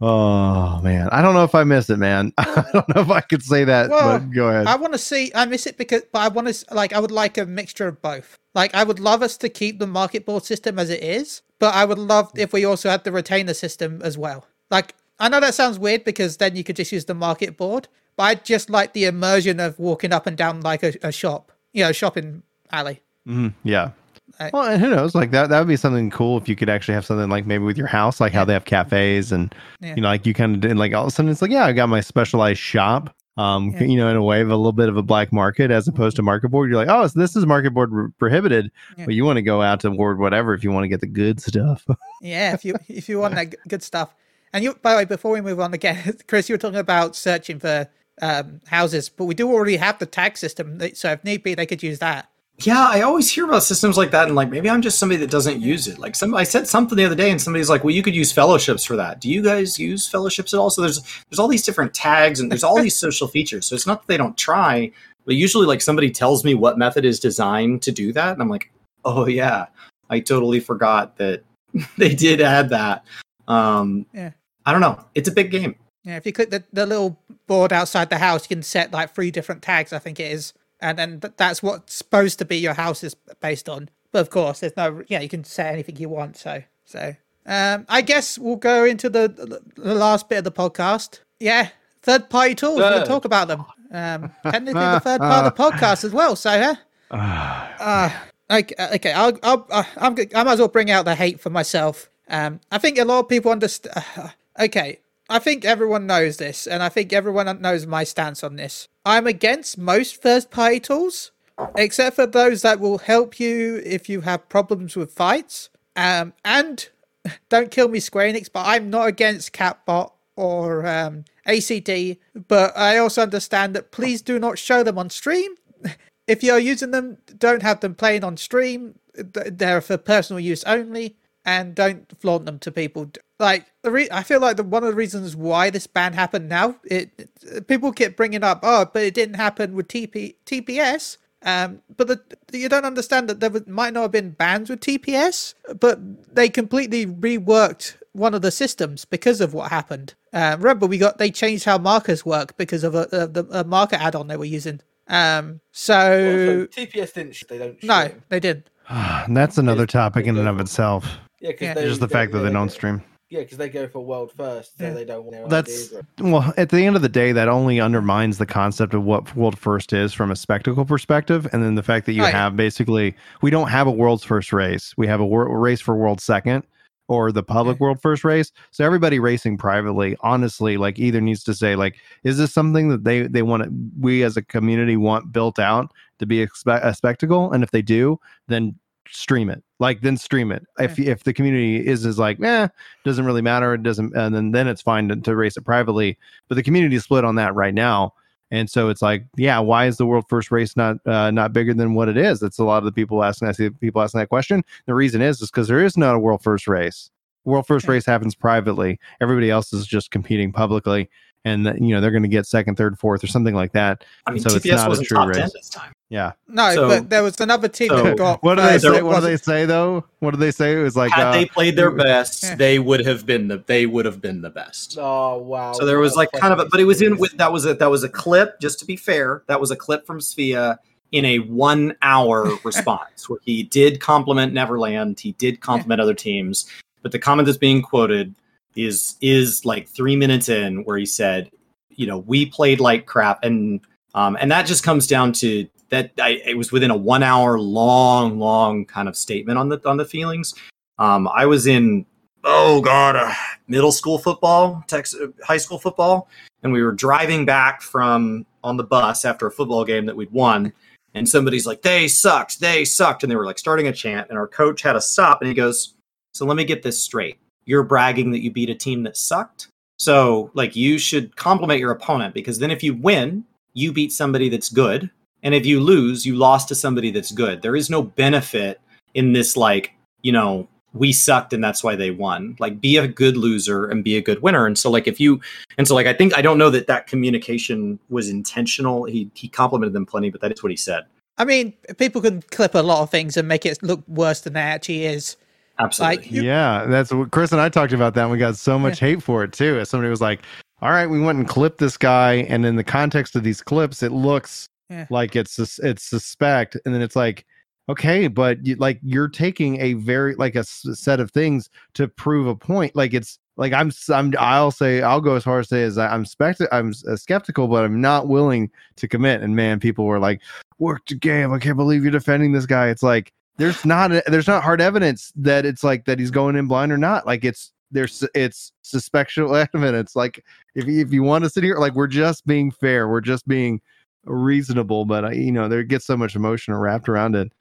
oh, man, I don't know if I missed it, man. I don't know if I could say that. Well, go ahead. I want to see. I miss it because, but I want to like. I would like a mixture of both. Like, I would love us to keep the market board system as it is, but I would love if we also had the retainer system as well. Like, I know that sounds weird because then you could just use the market board, but I just like the immersion of walking up and down like a, a shop, you know, shopping alley. Mhm, yeah. I- well, and who knows? Like that, that would be something cool if you could actually have something like maybe with your house, like how they have cafes and Yeah. you know, like you kind of did, like all of a sudden it's like, yeah, I got my specialized shop. Um, Yeah. you know, in a way of a little bit of a black market as opposed to market board. You're like, oh, so this is market board re- prohibited, Yeah. but you want to go out to ward whatever if you want to get the good stuff. Yeah, if you if you want that good stuff. And you, by the way, before we move on again, Chris, you were talking about searching for um, houses, but we do already have the tag system, so if need be, they could use that. Yeah, I always hear about systems like that, and like maybe I'm just somebody that doesn't use it. Like some, I said something the other day, and somebody's like, "Well, you could use fellowships for that." Do you guys use fellowships at all? So there's there's all these different tags, and there's all these social features. So it's not that they don't try, but usually like somebody tells me what method is designed to do that, and I'm like, "Oh yeah, I totally forgot that they did add that." Um, Yeah. I don't know. It's a big game. Yeah, if you click the, the little board outside the house, you can set like three different tags, I think it is, and then th- that's what's supposed to be your house is based on. But of course, there's no yeah, you can say anything you want. So so um, I guess we'll go into the the last bit of the podcast. Yeah, third party tools. We'll talk about them. Um, technically, the third part of the podcast as well. So yeah. Uh, okay, okay. I'll, I'll, uh, I'm, I might as well bring out the hate for myself. Um, I think a lot of people understand. okay, I think everyone knows this, and I think everyone knows my stance on this. I'm against most first-party tools, except for those that will help you if you have problems with fights. Um, and don't kill me, Square Enix, but I'm not against Cactbot or um, ACT. But I also understand that please do not show them on stream if you're using them, don't have them playing on stream. They're for personal use only, and don't flaunt them to people. Like the re- I feel like the, one of the reasons why this ban happened now, it, it- people keep bringing up, oh, but it didn't happen with TP TPS. Um, but the, you don't understand that there was, might not have been bans with TPS, but they completely reworked one of the systems because of what happened. Uh, remember, we got they changed how markers work because of a, a, the a marker add-on they were using. Um, so Also, TPS didn't. They don't. no, stream. they didn't. That's another topic in and of itself. Yeah, because Yeah. they Just the fact that they don't stream. Yeah, because they go for world first, so Yeah. they don't want That's ideas. well, at the end of the day, that only undermines the concept of what world first is from a spectacle perspective, and then the fact that you Right. have basically we don't have a world's first race. We have a wor- race for world second, or the public world first race. So everybody racing privately, honestly, like either needs to say like, is this something that they they want to we as a community want built out to be a, spe- a spectacle? And if they do, then stream it. Like then stream it. If if the community is is like, eh, doesn't really matter, it doesn't, and then then it's fine to, to race it privately. But the community is split on that right now. And so it's like, yeah, why is the world first race not uh, not bigger than what it is? That's a lot of the people asking. I see people asking that question. The reason is is because there is not a world first race. World first Yeah. race happens privately. Everybody else is just competing publicly, and th- you know they're going to get second, third, fourth, or something like that. I mean, So it's TPS not a wasn't true top race. ten this time. Yeah. No, So- but there was another team so- that got. What do they say? What do they say though? What do they say? It was like Had uh, they played their best, Yeah. they would have been the they would have been the best. Oh wow! So there was like kind of, a, but it was in with that was a that was a clip. Just to be fair, that was a clip from Svea in a one hour response where he did compliment Neverland, he did compliment other teams, but the comment that's being quoted is is like three minutes in where he said, you know, we played like crap, and um, and that just comes down to that. I, it was within a one hour long, long kind of statement on the on the feelings. Um, I was in oh god, uh, middle school football, Texas high school football, and we were driving back from on the bus after a football game that we'd won. And somebody's like, they sucked, they sucked. And they were like starting a chant. And our coach had to stop and he goes, So let me get this straight. You're bragging that you beat a team that sucked. So, like, you should compliment your opponent because then if you win, you beat somebody that's good. And if you lose, you lost to somebody that's good. There is no benefit in this, like, you know, we sucked and that's why they won. Like, be a good loser and be a good winner. And so, like, if you, and so, like, I think, I don't know that that communication was intentional. He, he complimented them plenty, but that is what he said. I mean, people can clip a lot of things and make it look worse than it actually is. Absolutely. Like, Yeah, that's what Chris and I talked about that. And we got so much hate for it too. As somebody was like, "All right, we went and clipped this guy," and in the context of these clips, it looks Yeah. like it's it's suspect, and then it's like, okay, but you, like you're taking a very like a s- set of things to prove a point. Like it's like I'm s- I'm I'll say I'll go as far as say as I'm spect I'm uh, skeptical, but I'm not willing to commit. And man, people were like, "Work the game! I can't believe you're defending this guy." It's like there's not a, there's not hard evidence that it's like that he's going in blind or not. Like it's there's it's suspectual evidence. Like if you- if you want to sit here, like we're just being fair, we're just being reasonable. But uh, you know there gets so much emotion wrapped around it.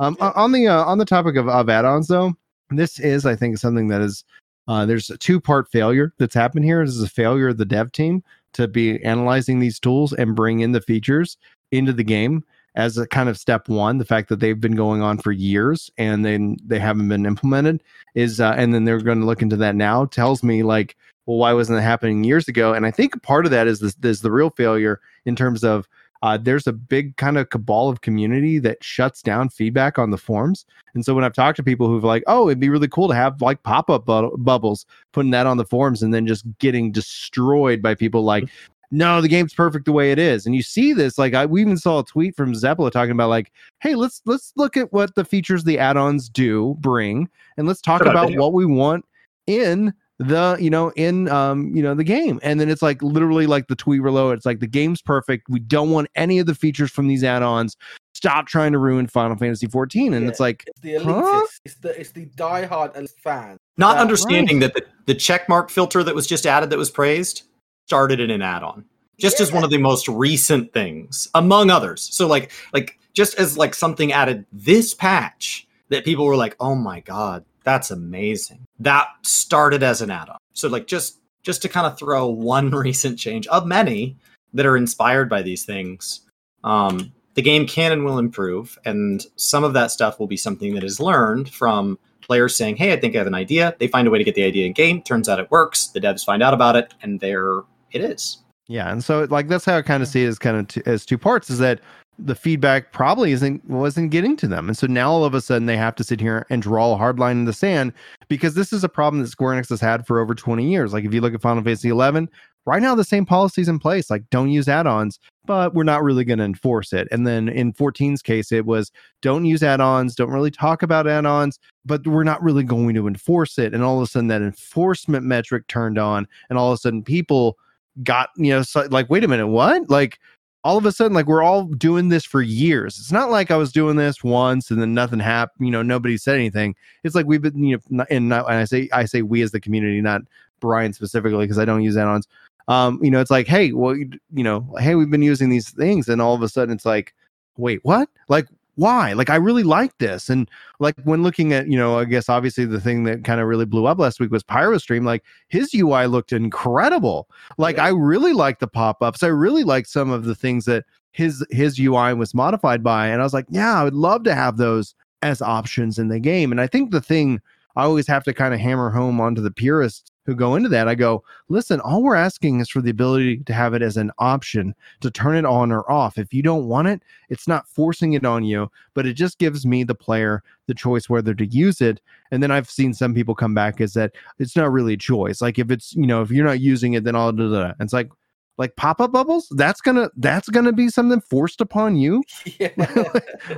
Um, on the uh, on the topic of, of add-ons though, this is I think something that is uh, there's a two part failure that's happened here. This is a failure of the dev team to be analyzing these tools and bring in the features into the game as a kind of step one the fact that they've been going on for years and then they haven't been implemented is uh, and then they're going to look into that now tells me like well why wasn't that happening years ago and i think part of that is this is the real failure in terms of uh, there's a big kind of cabal of community that shuts down feedback on the forms. and so when i've talked to people who've like oh it'd be really cool to have like pop-up bu- bubbles putting that on the forms and then just getting destroyed by people like no, the game's perfect the way it is. And you see this, like I we even saw a tweet from Zepla talking about like, hey, let's let's look at what the features the add-ons do bring, and let's talk Put about video. what we want in the you know in um you know the game and then it's like literally like the tweet below it's like the game's perfect we don't want any of the features from these add-ons stop trying to ruin final fantasy 14 and Yeah. it's like It's the elitist. Huh? It's the it's the diehard fan. Not understanding that the, the check mark filter that was just added that was praised started in an add-on. Just as one of the most recent things, among others. So like like just as like something added this patch that people were like, oh my god, that's amazing. That started as an add-on. So like just just to kind of throw one recent change of many that are inspired by these things. Um, the game can and will improve, and some of that stuff will be something that is learned from players saying, "Hey, I think I have an idea." They find a way to get the idea in game. Turns out it works. The devs find out about it, and there it is. Yeah, and so like that's how I kind of see it as kind of t- as two parts is that the feedback probably isn't wasn't getting to them, and so now all of a sudden they have to sit here and draw a hard line in the sand because this is a problem that Square Enix has had for over twenty years. Like if you look at Final Fantasy eleven, right now the same policies in place, like don't use add-ons, but we're not really going to enforce it. And then in 14's case, it was don't use add-ons, don't really talk about add-ons, but we're not really going to enforce it. And all of a sudden that enforcement metric turned on, and all of a sudden people got you know so, like wait a minute what? Like all of a sudden like we're all doing this for years. It's not like i was doing this once and then nothing happened you know nobody said anything. It's like we've been you know and, not, and i say i say we as the community not brian specifically because i don't use add-ons. Um you know it's like hey well you, you know hey we've been using these things and all of a sudden it's like wait what? Like why? Like i really like this and like when looking at you know i guess obviously the thing that kind of really blew up last week was pyrostream like his ui looked incredible. Like Yeah. i really like the pop-ups. I really like some of the things that his his ui was modified by and i was like yeah i would love to have those as options in the game. And i think the thing i always have to kind of hammer home onto the purists who go into that i go listen all we're asking is for the ability to have it as an option to turn it on or off. If you don't want it it's not forcing it on you but it just gives me the player the choice whether to use it. And then i've seen some people come back is that it's not really a choice. Like if it's you know if you're not using it then all da, da, da. it's like like pop-up bubbles that's gonna that's gonna be something forced upon you yeah.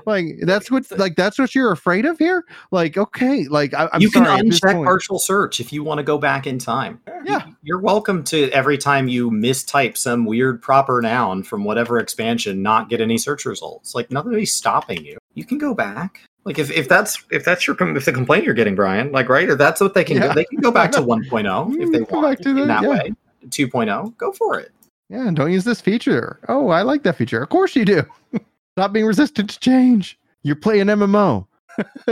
like that's what like that's what you're afraid of here like okay like I, i'm you sorry can at uncheck partial search if you want to go back in time. Yeah. You- You're welcome to every time you mistype some weird proper noun from whatever expansion not get any search results. Like nobody's stopping you. You can go back. Like if, if that's if that's your if the complaint you're getting, Brian, like right, if that's what they can Yeah. do, they can go back to 1.0 if Mm, they go want back to in the- that yeah. way. 2.0, go for it. Yeah and don't use this feature oh i like that feature of course you do stop being resistant to change you're playing mmo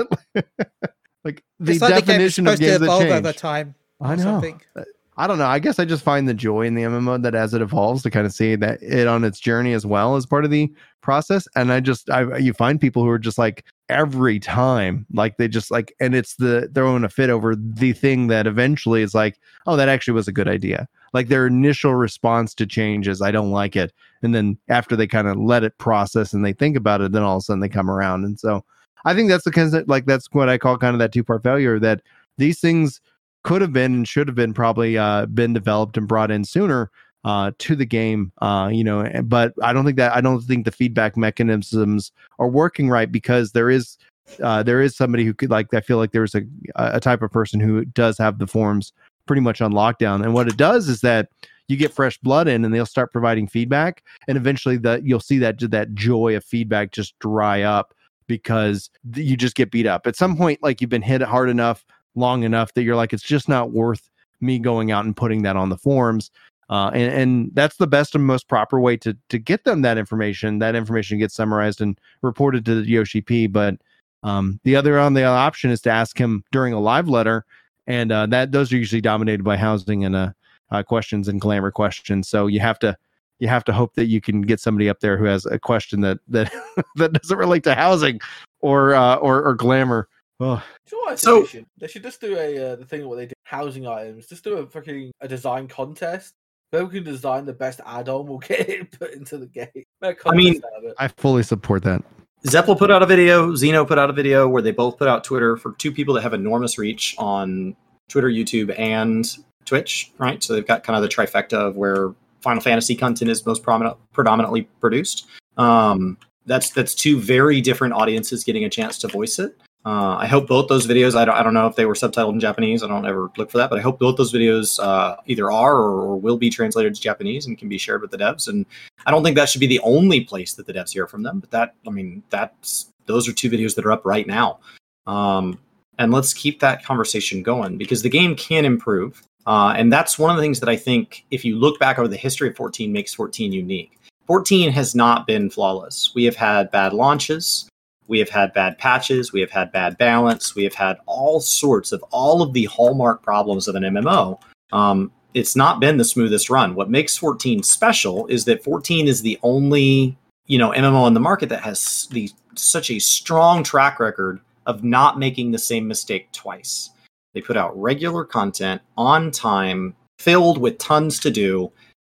like the it's like the game is definition of supposed to games that evolve change over time. I know. something. Uh, I don't know. I guess I just find the joy in the MMO that as it evolves to kind of see that it on its journey as well as part of the process. And I just, I you find people who are just like every time, like they just like, and it's the throwing a fit over the thing that eventually is like, oh, that actually was a good idea. Like their initial response to change is, I don't like it. And then after they kind of let it process and they think about it, then all of a sudden they come around. And so I think that's the kind of like, that's what I call kind of that two part failure that these things could have been and should have been probably uh, been developed and brought in sooner uh, to the game. Uh, you know, but I don't think that I don't think the feedback mechanisms are working right because there is uh, there is somebody who could like I feel like there's a a type of person who does have the forms pretty much on lockdown, and what it does is that you get fresh blood in and they'll start providing feedback. And eventually that you'll see that that joy of feedback just dry up because you just get beat up. At some point like you've been hit hard enough long enough that you're like it's just not worth me going out and putting that on the forums uh, and, and that's the best and most proper way to to get them that information. That information gets summarized and reported to the yoshi p but um, the other on the option is to ask him during a live letter and uh, that those are usually dominated by housing and uh, uh, questions and glamour questions so you have to you have to hope that you can get somebody up there who has a question that that that doesn't relate to housing or uh, or, or glamour oh you know what I think So- they should? They should just do a uh, the thing what they do housing items. Just do a fucking a design contest. Whoever can design the best add-on will get it put into the game. Make a I mean, contest out of it. i fully support that Zepla put out a video, Xeno put out a video where they both put out Twitter for two people that have enormous reach on Twitter, YouTube, and Twitch, right? So they've got kind of the trifecta of where Final Fantasy content is most prominent, predominantly produced. Um, that's that's two very different audiences getting a chance to voice it. Uh, I hope both those videos. I don't, I don't know if they were subtitled in Japanese. I don't ever look for that, but I hope both those videos uh, either are or, or will be translated to Japanese and can be shared with the devs. And I don't think that should be the only place that the devs hear from them, but that I mean that's those are two videos that are up right now. Um, and let's keep that conversation going because the game can improve. Uh, and that's one of the things that I think if you look back over the history of 14 makes 14 unique. 14 has not been flawless. We have had bad launches, we have had bad patches, we have had bad balance, we have had all sorts of all of the hallmark problems of an MMO. Um, it's not been the smoothest run. What makes 14 special is that 14 is the only, you know, MMO in the market that has the such a strong track record of not making the same mistake twice. They put out regular content on time, filled with tons to do,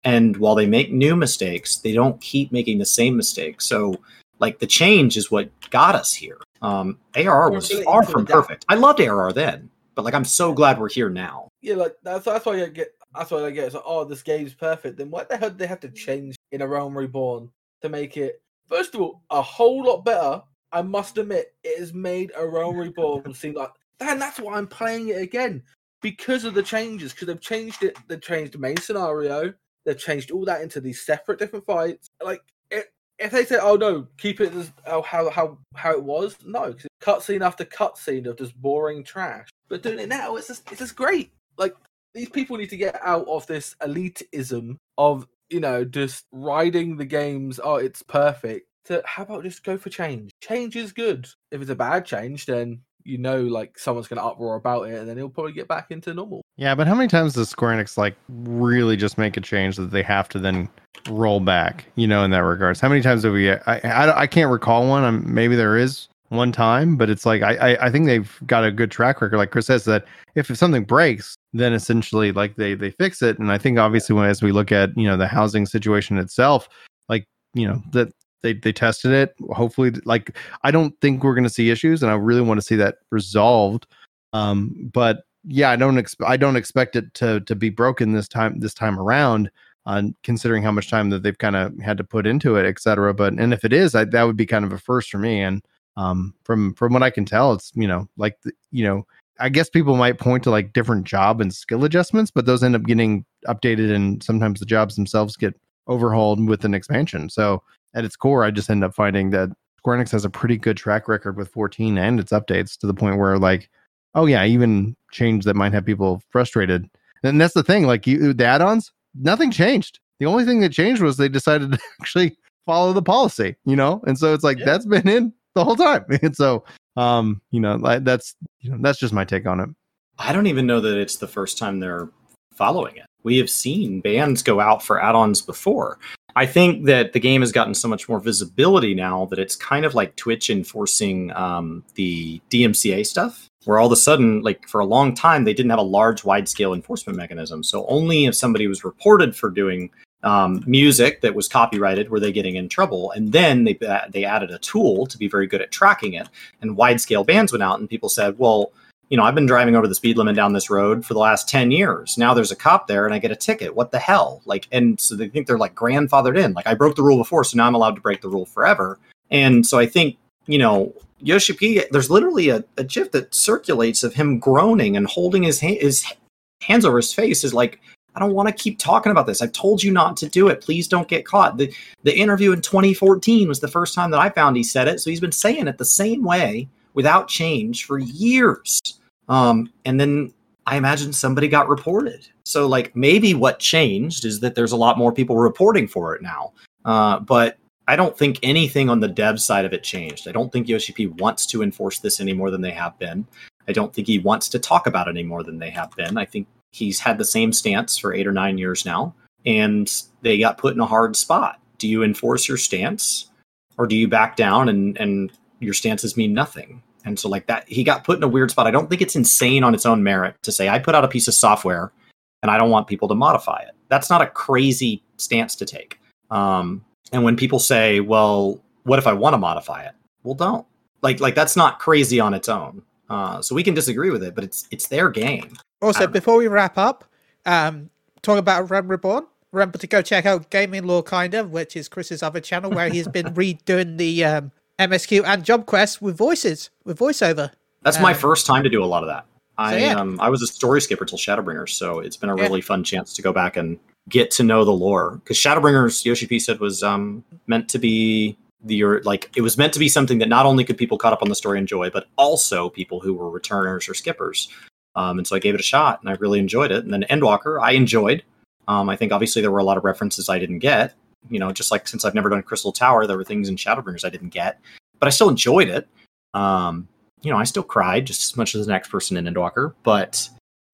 and while they make new mistakes, they don't keep making the same mistake. So, like the change is what got us here. Um, ARR was far from perfect. I loved ARR then, but like I'm so glad we're here now. Yeah, like that's that's why I get. That's why I get. It's like, oh, this game's perfect. Then what the hell do they have to change in a Realm Reborn to make it? First of all, a whole lot better. I must admit, it has made a Realm Reborn seem like. And that's why I'm playing it again because of the changes. Because they've changed it. They've changed the main scenario. They've changed all that into these separate different fights. Like if, they say, "Oh no, keep it as oh, how how how it was," no, because cutscene after cutscene of just boring trash. But doing it now, it's just it's just great. Like these people need to get out of this elitism of you know just riding the games. Oh, it's perfect. To how about just go for change? Change is good. If it's a bad change, then you know like someone's going to uproar about it, and then it'll probably get back into normal. Yeah, but how many times does Square Enix like really just make a change that they have to then roll back? You know, in that regards, how many times have we? I I, I can't recall one. I'm, maybe there is one time, but it's like I, I I think they've got a good track record. Like Chris says, that if, if something breaks, then essentially like they they fix it. And I think obviously when as we look at you know the housing situation itself, like you know that they they tested it. Hopefully, like I don't think we're going to see issues, and I really want to see that resolved. Um, but yeah, I don't expect I don't expect it to to be broken this time this time around. On considering how much time that they've kind of had to put into it, et cetera. But and if it is, I, that would be kind of a first for me. And um, from from what I can tell, it's you know like you know I guess people might point to like different job and skill adjustments, but those end up getting updated, and sometimes the jobs themselves get overhauled with an expansion. So at its core, I just end up finding that Square Enix has a pretty good track record with 14 and its updates to the point where like, oh yeah, even change that might have people frustrated. And that's the thing, like you the add-ons, nothing changed. The only thing that changed was they decided to actually follow the policy, you know? And so it's like yeah. that's been in the whole time. And so um, you know, that's you know, that's just my take on it. I don't even know that it's the first time they're following it. We have seen bands go out for add-ons before. I think that the game has gotten so much more visibility now that it's kind of like Twitch enforcing um, the DMCA stuff, where all of a sudden, like for a long time, they didn't have a large, wide-scale enforcement mechanism. So only if somebody was reported for doing um, music that was copyrighted were they getting in trouble, and then they they added a tool to be very good at tracking it. And wide-scale bans went out, and people said, well you know, I've been driving over the speed limit down this road for the last 10 years. Now there's a cop there and I get a ticket. What the hell? Like, and so they think they're like grandfathered in. Like, I broke the rule before, so now I'm allowed to break the rule forever. And so I think, you know, Yoshi P, there's literally a, a gif that circulates of him groaning and holding his, ha- his hands over his face is like, I don't want to keep talking about this. I've told you not to do it. Please don't get caught. The the interview in 2014 was the first time that I found he said it. So he's been saying it the same way without change for years. Um, and then I imagine somebody got reported. So, like, maybe what changed is that there's a lot more people reporting for it now. Uh, but I don't think anything on the dev side of it changed. I don't think Yoshi P wants to enforce this any more than they have been. I don't think he wants to talk about it any more than they have been. I think he's had the same stance for eight or nine years now, and they got put in a hard spot. Do you enforce your stance, or do you back down and and your stances mean nothing? And so like that he got put in a weird spot. I don't think it's insane on its own merit to say I put out a piece of software and I don't want people to modify it. That's not a crazy stance to take. Um, and when people say, "Well, what if I want to modify it?" Well, don't. Like like that's not crazy on its own. Uh, so we can disagree with it, but it's it's their game. Also, before we wrap up, um, talk about Realm Reborn. Remember to go check out Gaming Law Kinda, which is Chris's other channel where he's been redoing the um, MSQ and Job Quest with voices, with voiceover. That's um, my first time to do a lot of that. I so yeah. um I was a story skipper till Shadowbringers, so it's been a yeah. really fun chance to go back and get to know the lore. Because Shadowbringers, Yoshi P said, was um meant to be the like it was meant to be something that not only could people caught up on the story enjoy, but also people who were returners or skippers. Um, and so I gave it a shot, and I really enjoyed it. And then Endwalker, I enjoyed. Um, I think obviously there were a lot of references I didn't get, you know, just like since I've never done Crystal Tower, there were things in Shadowbringers I didn't get, but I still enjoyed it. Um, you know, I still cried just as much as the next person in Endwalker, but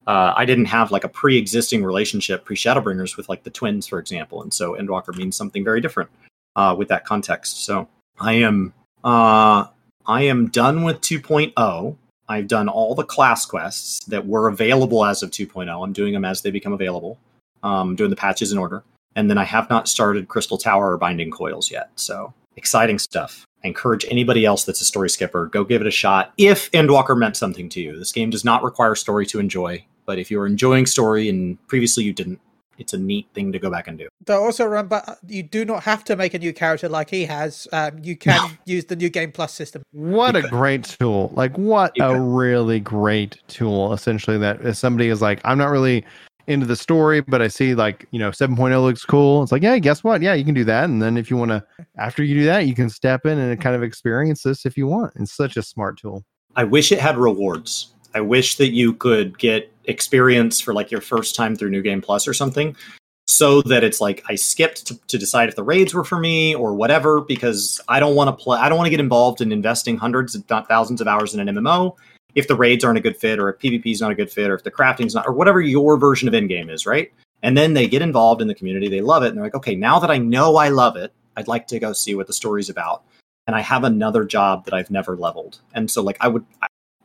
uh, I didn't have like a pre-existing relationship pre Shadowbringers with like the twins, for example, and so Endwalker means something very different uh, with that context. So I am uh, I am done with 2.0. I've done all the class quests that were available as of 2.0. I'm doing them as they become available. Um, doing the patches in order. And then I have not started Crystal Tower or Binding Coils yet. So exciting stuff. I encourage anybody else that's a story skipper, go give it a shot. If Endwalker meant something to you, this game does not require story to enjoy. But if you're enjoying story and previously you didn't, it's a neat thing to go back and do. Though also remember, uh, you do not have to make a new character like he has. Um, you can no. use the new Game Plus system. What you a could. great tool! Like what you a could. really great tool. Essentially, that if somebody is like, I'm not really into the story, but I see like, you know, 7.0 looks cool. It's like, yeah, guess what? Yeah, you can do that. And then if you want to, after you do that, you can step in and kind of experience this if you want. It's such a smart tool. I wish it had rewards. I wish that you could get experience for like your first time through New Game Plus or something so that it's like I skipped to, to decide if the raids were for me or whatever because I don't want to play I don't want to get involved in investing hundreds if not thousands of hours in an MMO if the raids aren't a good fit or if PvP is not a good fit or if the crafting's not or whatever your version of endgame is, right? And then they get involved in the community, they love it, and they're like, okay, now that I know I love it, I'd like to go see what the story's about. And I have another job that I've never leveled. And so like I would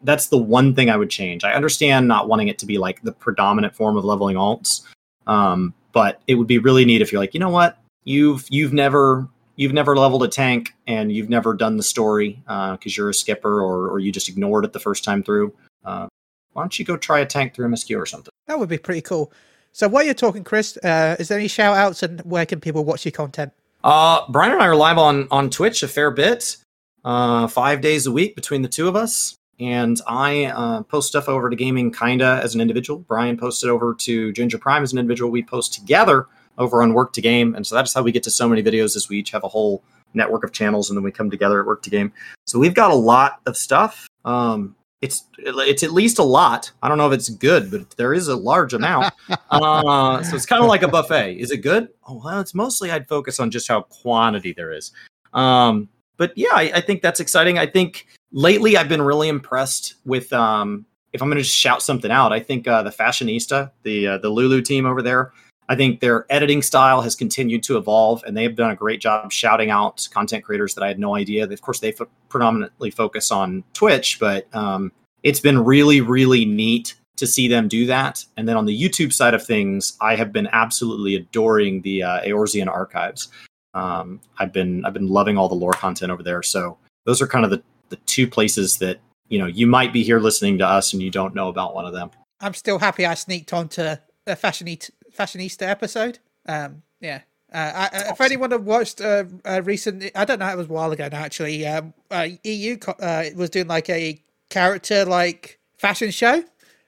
that's the one thing I would change. I understand not wanting it to be like the predominant form of leveling alts. Um, but it would be really neat if you're like, you know what? You've you've never you've never leveled a tank and you've never done the story because uh, you're a skipper or, or you just ignored it the first time through, uh, why don't you go try a tank through MSQ or something? That would be pretty cool. So while you're talking, Chris, uh, is there any shout outs and where can people watch your content? Uh, Brian and I are live on, on Twitch a fair bit, uh, five days a week between the two of us. And I uh, post stuff over to gaming kinda as an individual. Brian posted over to Ginger Prime as an individual. We post together over on Work to Game, and so that's how we get to so many videos. Is we each have a whole network of channels, and then we come together at Work to Game. So we've got a lot of stuff. Um, it's it's at least a lot. I don't know if it's good, but there is a large amount. uh, so it's kind of like a buffet. Is it good? Oh well, it's mostly I'd focus on just how quantity there is. Um, but yeah, I, I, think that's exciting. I think lately I've been really impressed with. Um, if I'm going to just shout something out, I think uh, the Fashionista, the uh, the Lulu team over there, I think their editing style has continued to evolve, and they've done a great job shouting out content creators that I had no idea. Of course, they f- predominantly focus on Twitch, but um, it's been really, really neat to see them do that. And then on the YouTube side of things, I have been absolutely adoring the uh, Eorzean archives. Um, I've been I've been loving all the lore content over there. So those are kind of the the two places that you know you might be here listening to us and you don't know about one of them. I'm still happy I sneaked onto a fashion fashionista episode. Um, yeah. Uh, I, if anyone had watched uh, uh, recent, I don't know, it was a while ago now. Actually, um, uh, EU uh, was doing like a character like fashion show.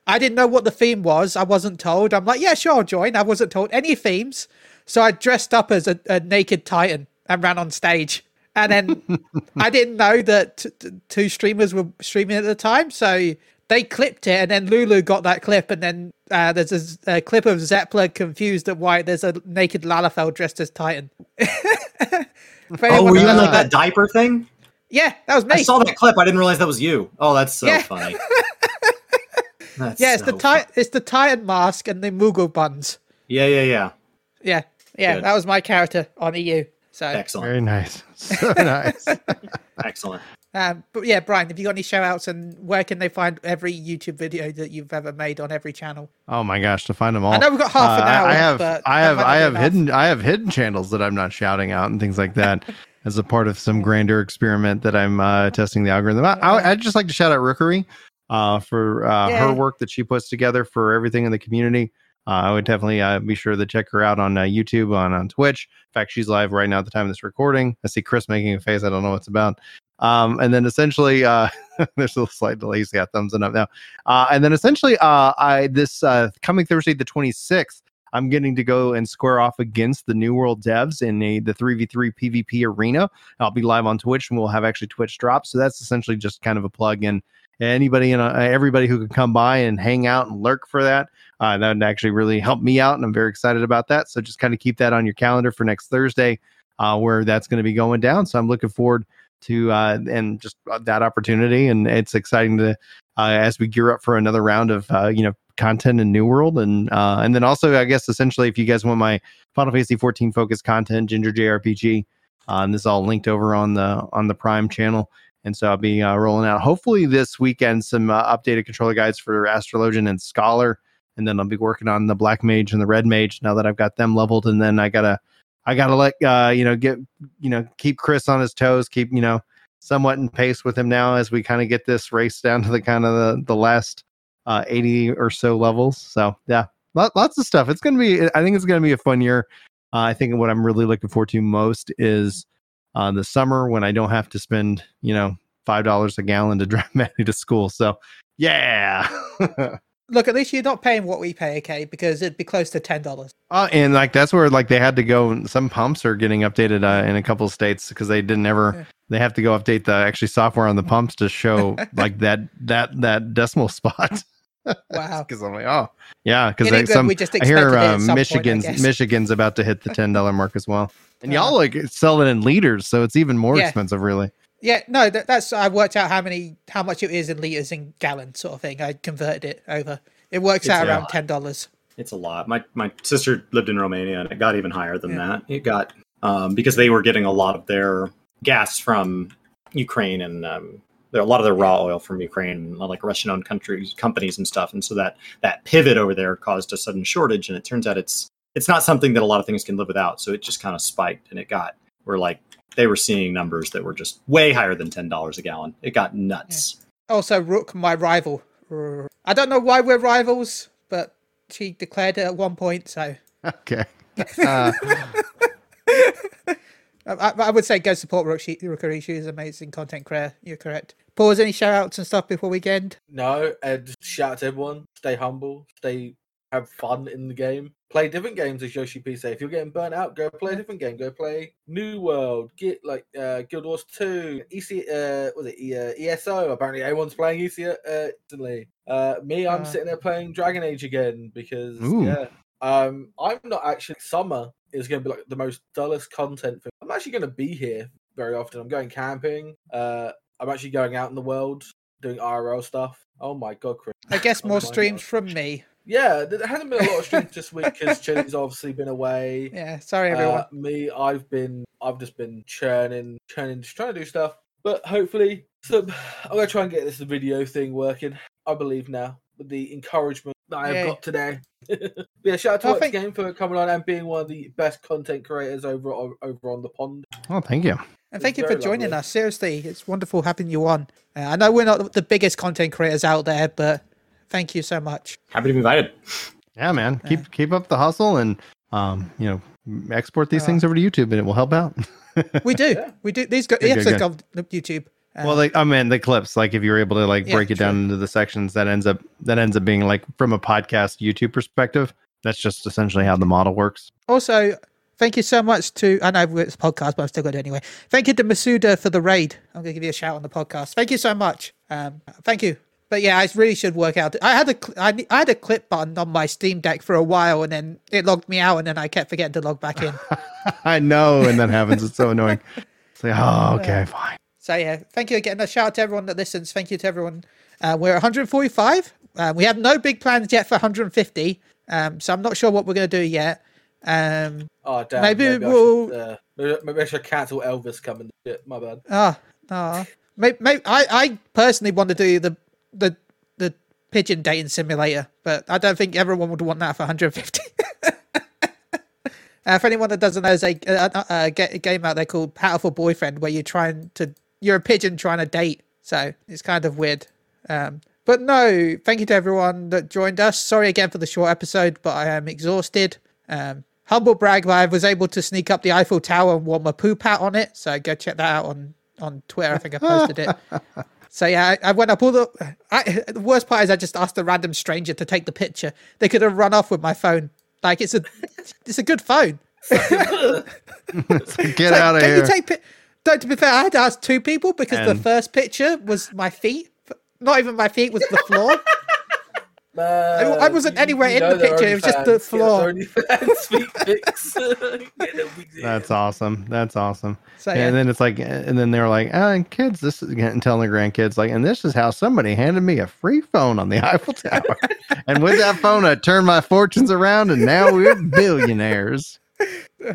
I didn't know what the theme was. I wasn't told. I'm like, yeah, sure, I'll join. I wasn't told any themes, so I dressed up as a, a naked Titan and ran on stage. And then I didn't know that t- t- two streamers were streaming at the time, so they clipped it, and then Lulu got that clip, and then uh, there's a, a, clip of Zepla confused at why there's a naked Lalafell dressed as Titan. oh, were you in like that diaper thing? Yeah, that was me. I saw that clip. I didn't realize that was you. Oh, that's so yeah. funny. That's yeah, it's so the Titan. It's the Titan mask and the Moogle buns. Yeah, yeah, yeah. Yeah, yeah. Good. That was my character on EU. So excellent. Very nice. So nice. excellent. Um, but yeah, Brian, have you got any shout outs and where can they find every YouTube video that you've ever made on every channel? Oh my gosh, to find them all. I know we've got half an uh, hour. I have, I have, I have hidden, I have hidden channels that I'm not shouting out and things like that. as a part of some grander experiment that I'm uh, testing the algorithm. Out. I, would just like to shout out Rookery uh, for uh, her work that she puts together for everything in the community. Uh, I would definitely uh, be sure to check her out on uh, YouTube, on, on Twitch. In fact, she's live right now at the time of this recording. I see Chris making a face. I don't know what's about. Um, and then essentially, uh, there's a slight delay. So yeah, thumbs up now. Uh, and then essentially, uh, I this uh, coming Thursday, the 26th, I'm getting to go and square off against the New World devs in a the 3v3 PvP arena. I'll be live on Twitch, and we'll have actually Twitch drops. So that's essentially just kind of a plug in. Anybody and uh, everybody who can come by and hang out and lurk for that, uh, that would actually really help me out, and I'm very excited about that. So just kind of keep that on your calendar for next Thursday, uh, where that's going to be going down. So I'm looking forward to uh, and just uh, that opportunity. And it's exciting to uh, as we gear up for another round of you know content in New World, and and then also I guess essentially if you guys want my Final Fantasy 14 focused content, Ginger JRPG, uh, and this is all linked over on the on the Prime channel. And so I'll be uh, rolling out hopefully this weekend some uh, updated controller guides for Astrologian and Scholar, and then I'll be working on the Black Mage and the Red Mage now that I've got them leveled, and then I gotta I gotta let uh, you know get you know keep Chris on his toes, keep you know somewhat in pace with him now as we kind of get this race down to the kind of the, the last uh, 80 or so levels. So yeah, lot, lots of stuff. It's gonna be. I think it's gonna be a fun year. Uh, I think what I'm really looking forward to most is uh, the summer when I don't have to spend you know five dollars a gallon to drive Maddie to school. So yeah. look, at least you're not paying what we pay, okay? Because it'd be close to ten dollars. Uh, and like that's where like they had to go. Some pumps are getting updated uh, in a couple of states because they didn't ever. Yeah. They have to go update the actually software on the pumps to show like that that that decimal spot. Wow. Because I'm like, oh yeah, because some we just I hear expected it at uh, some point, I Michigan's. Michigan's about to hit the ten dollar mark as well, and y'all like sell it in liters, so it's even more Yeah. expensive, really. Yeah, no, that, that's I worked out how many how much it is in liters and gallons, sort of thing. I converted it over. It works It's out around lot. ten dollars. It's a lot. My my sister lived in Romania, and it got even higher than Yeah. that. It got um, because they were getting a lot of their gas from Ukraine, and um, there a lot of their raw oil from Ukraine, like Russian-owned countries, companies, and stuff. And so that that pivot over there caused a sudden shortage. And it turns out it's it's not something that a lot of things can live without. So it just kind of spiked, and it got where like they were seeing numbers that were just way higher than ten dollars a gallon. It got nuts. Also, Rook, my rival. I don't know why we're rivals, but she declared it at one point. So Okay. Uh, I, I I would say go support Rook. She, Rookery. She's amazing content creator. You're correct. Pause any shout outs and stuff before we end? No, and just shout out to everyone. Stay humble. Stay have fun in the game. Play different games, as Yoshi P say. If you're getting burnt out, go play a different game. Go play New World. Get like uh, Guild Wars Two. EC. Uh, was it e, uh, ESO? Apparently, everyone's playing ESO uh, instantly. Uh, me, I'm Uh. sitting there playing Dragon Age again because Ooh. yeah. Um, I'm not actually. Summer is going to be like the most dullest content. For, I'm actually going to be here very often. I'm going camping. Uh, I'm actually going out in the world doing IRL stuff. Oh my god, Chris. I guess Oh more my streams God. from me. Yeah, there hasn't been a lot of streams this week because Chili's obviously been away. Yeah, sorry everyone. Uh, me, I've been, I've just been churning, churning, just trying to do stuff. But hopefully, so I'm gonna try and get this video thing working. I believe now with the encouragement that I have Yay. got today. Yeah, shout out to I Wax think- Game for coming on and being one of the best content creators over over on the pond. Oh, thank you. And thank It's you for joining lovely. us. Seriously, it's wonderful having you on. Uh, I know we're not the biggest content creators out there, but thank you so much. Happy to be invited. Yeah, man. Keep keep up the hustle and um, you know, export these Uh, things over to YouTube and it will help out. We do. Yeah. We do. These go- Good, the good, episodes go on YouTube. Uh, well, like I mean, the clips, like if you're able to like Yeah, break it down into the sections, that ends up that ends up being like from a podcast YouTube perspective. That's just essentially how the model works. also, thank you so much to. I know it's a podcast, but I'm still going to it anyway. Thank you to Masuda for the raid. I'm going to give you a shout on the podcast. Thank you so much. Um, thank you. But yeah, I really should work out. I had a cl- I, I had a clip button on my Steam Deck for a while, and then it logged me out, and then I kept forgetting to log back in. I know, and that happens. It's so annoying. It's like, oh, okay, fine. So yeah, thank you again. A shout out to everyone that listens. Thank you to everyone. Uh, we're 145. Uh, we have no big plans yet for 150. Um, so I'm not sure what we're going to do yet. Um, Oh damn! Maybe I we'll- should, uh, maybe, maybe I should cancel Elvis coming. My bad. ah, ah. Maybe, maybe I, I personally want to do the the the pigeon dating simulator, but I don't think everyone would want that for 150. Uh, for anyone that doesn't know, there's a, a, a, game out there called Hatoful Boyfriend where you're trying to you're a pigeon trying to date. So it's kind of weird. Um, but no, thank you to everyone that joined us. Sorry again for the short episode, but I am exhausted. Um, humble brag, but I was able to sneak up the Eiffel Tower and warm my poop out on it. So go check that out on on Twitter. I think I posted it. So yeah, I, I went up all the. I, the worst part is I just asked a random stranger to take the picture. They could have run off with my phone. Like it's a, it's a good phone. Get Like, out of can here. you take? Don't to be fair, I had to ask two people because the first picture was my feet. Not even my feet was the floor. Man, I wasn't anywhere in the picture, it was just the floor. Yeah, they're OnlyFans feet pics. Get them wigs in. That's awesome. That's awesome. So and then it's like, and then they're like, ah, and kids, this is and telling the grandkids, like, and this is how somebody handed me a free phone on the Eiffel Tower. and with that phone, I turned my fortunes around, and now we're billionaires.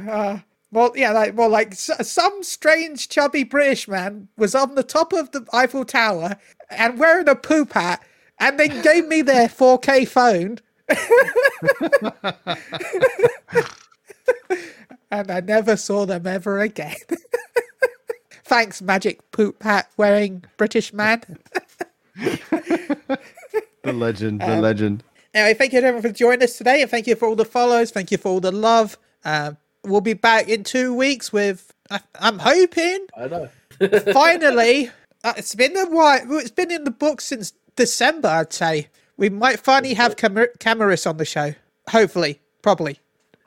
uh, well, yeah, like well, like some strange chubby British man was on the top of the Eiffel Tower and wearing a poop hat, and then gave me their 4K phone. and I never saw them ever again. Thanks, magic poop hat wearing British man. The legend, Um, the legend. Anyway, thank you to everyone for joining us today, and thank you for all the follows. Thank you for all the love. Um, we'll be back in two weeks with. I, I'm hoping I know. finally. Uh, it's been a while. It's been in the book since December, I'd say. We might finally have Camaris on the show. Hopefully, probably.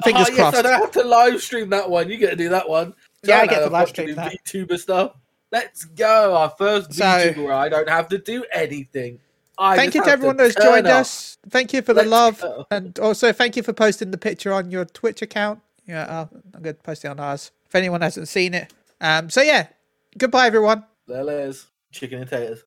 Fingers oh, crossed. Yes, I don't have to live stream that one. You get to do that one. Yeah, I get to live stream that. VTuber stuff. Let's go. Our first So- VTuber I don't have to do anything. I thank you to everyone turn joined up. us. Thank you for the Let's love, go. and also thank you for posting the picture on your Twitch account. Yeah, I'll, I'm going to post it on ours if anyone hasn't seen it. Um, so yeah, goodbye everyone. There it is. Chicken and taters.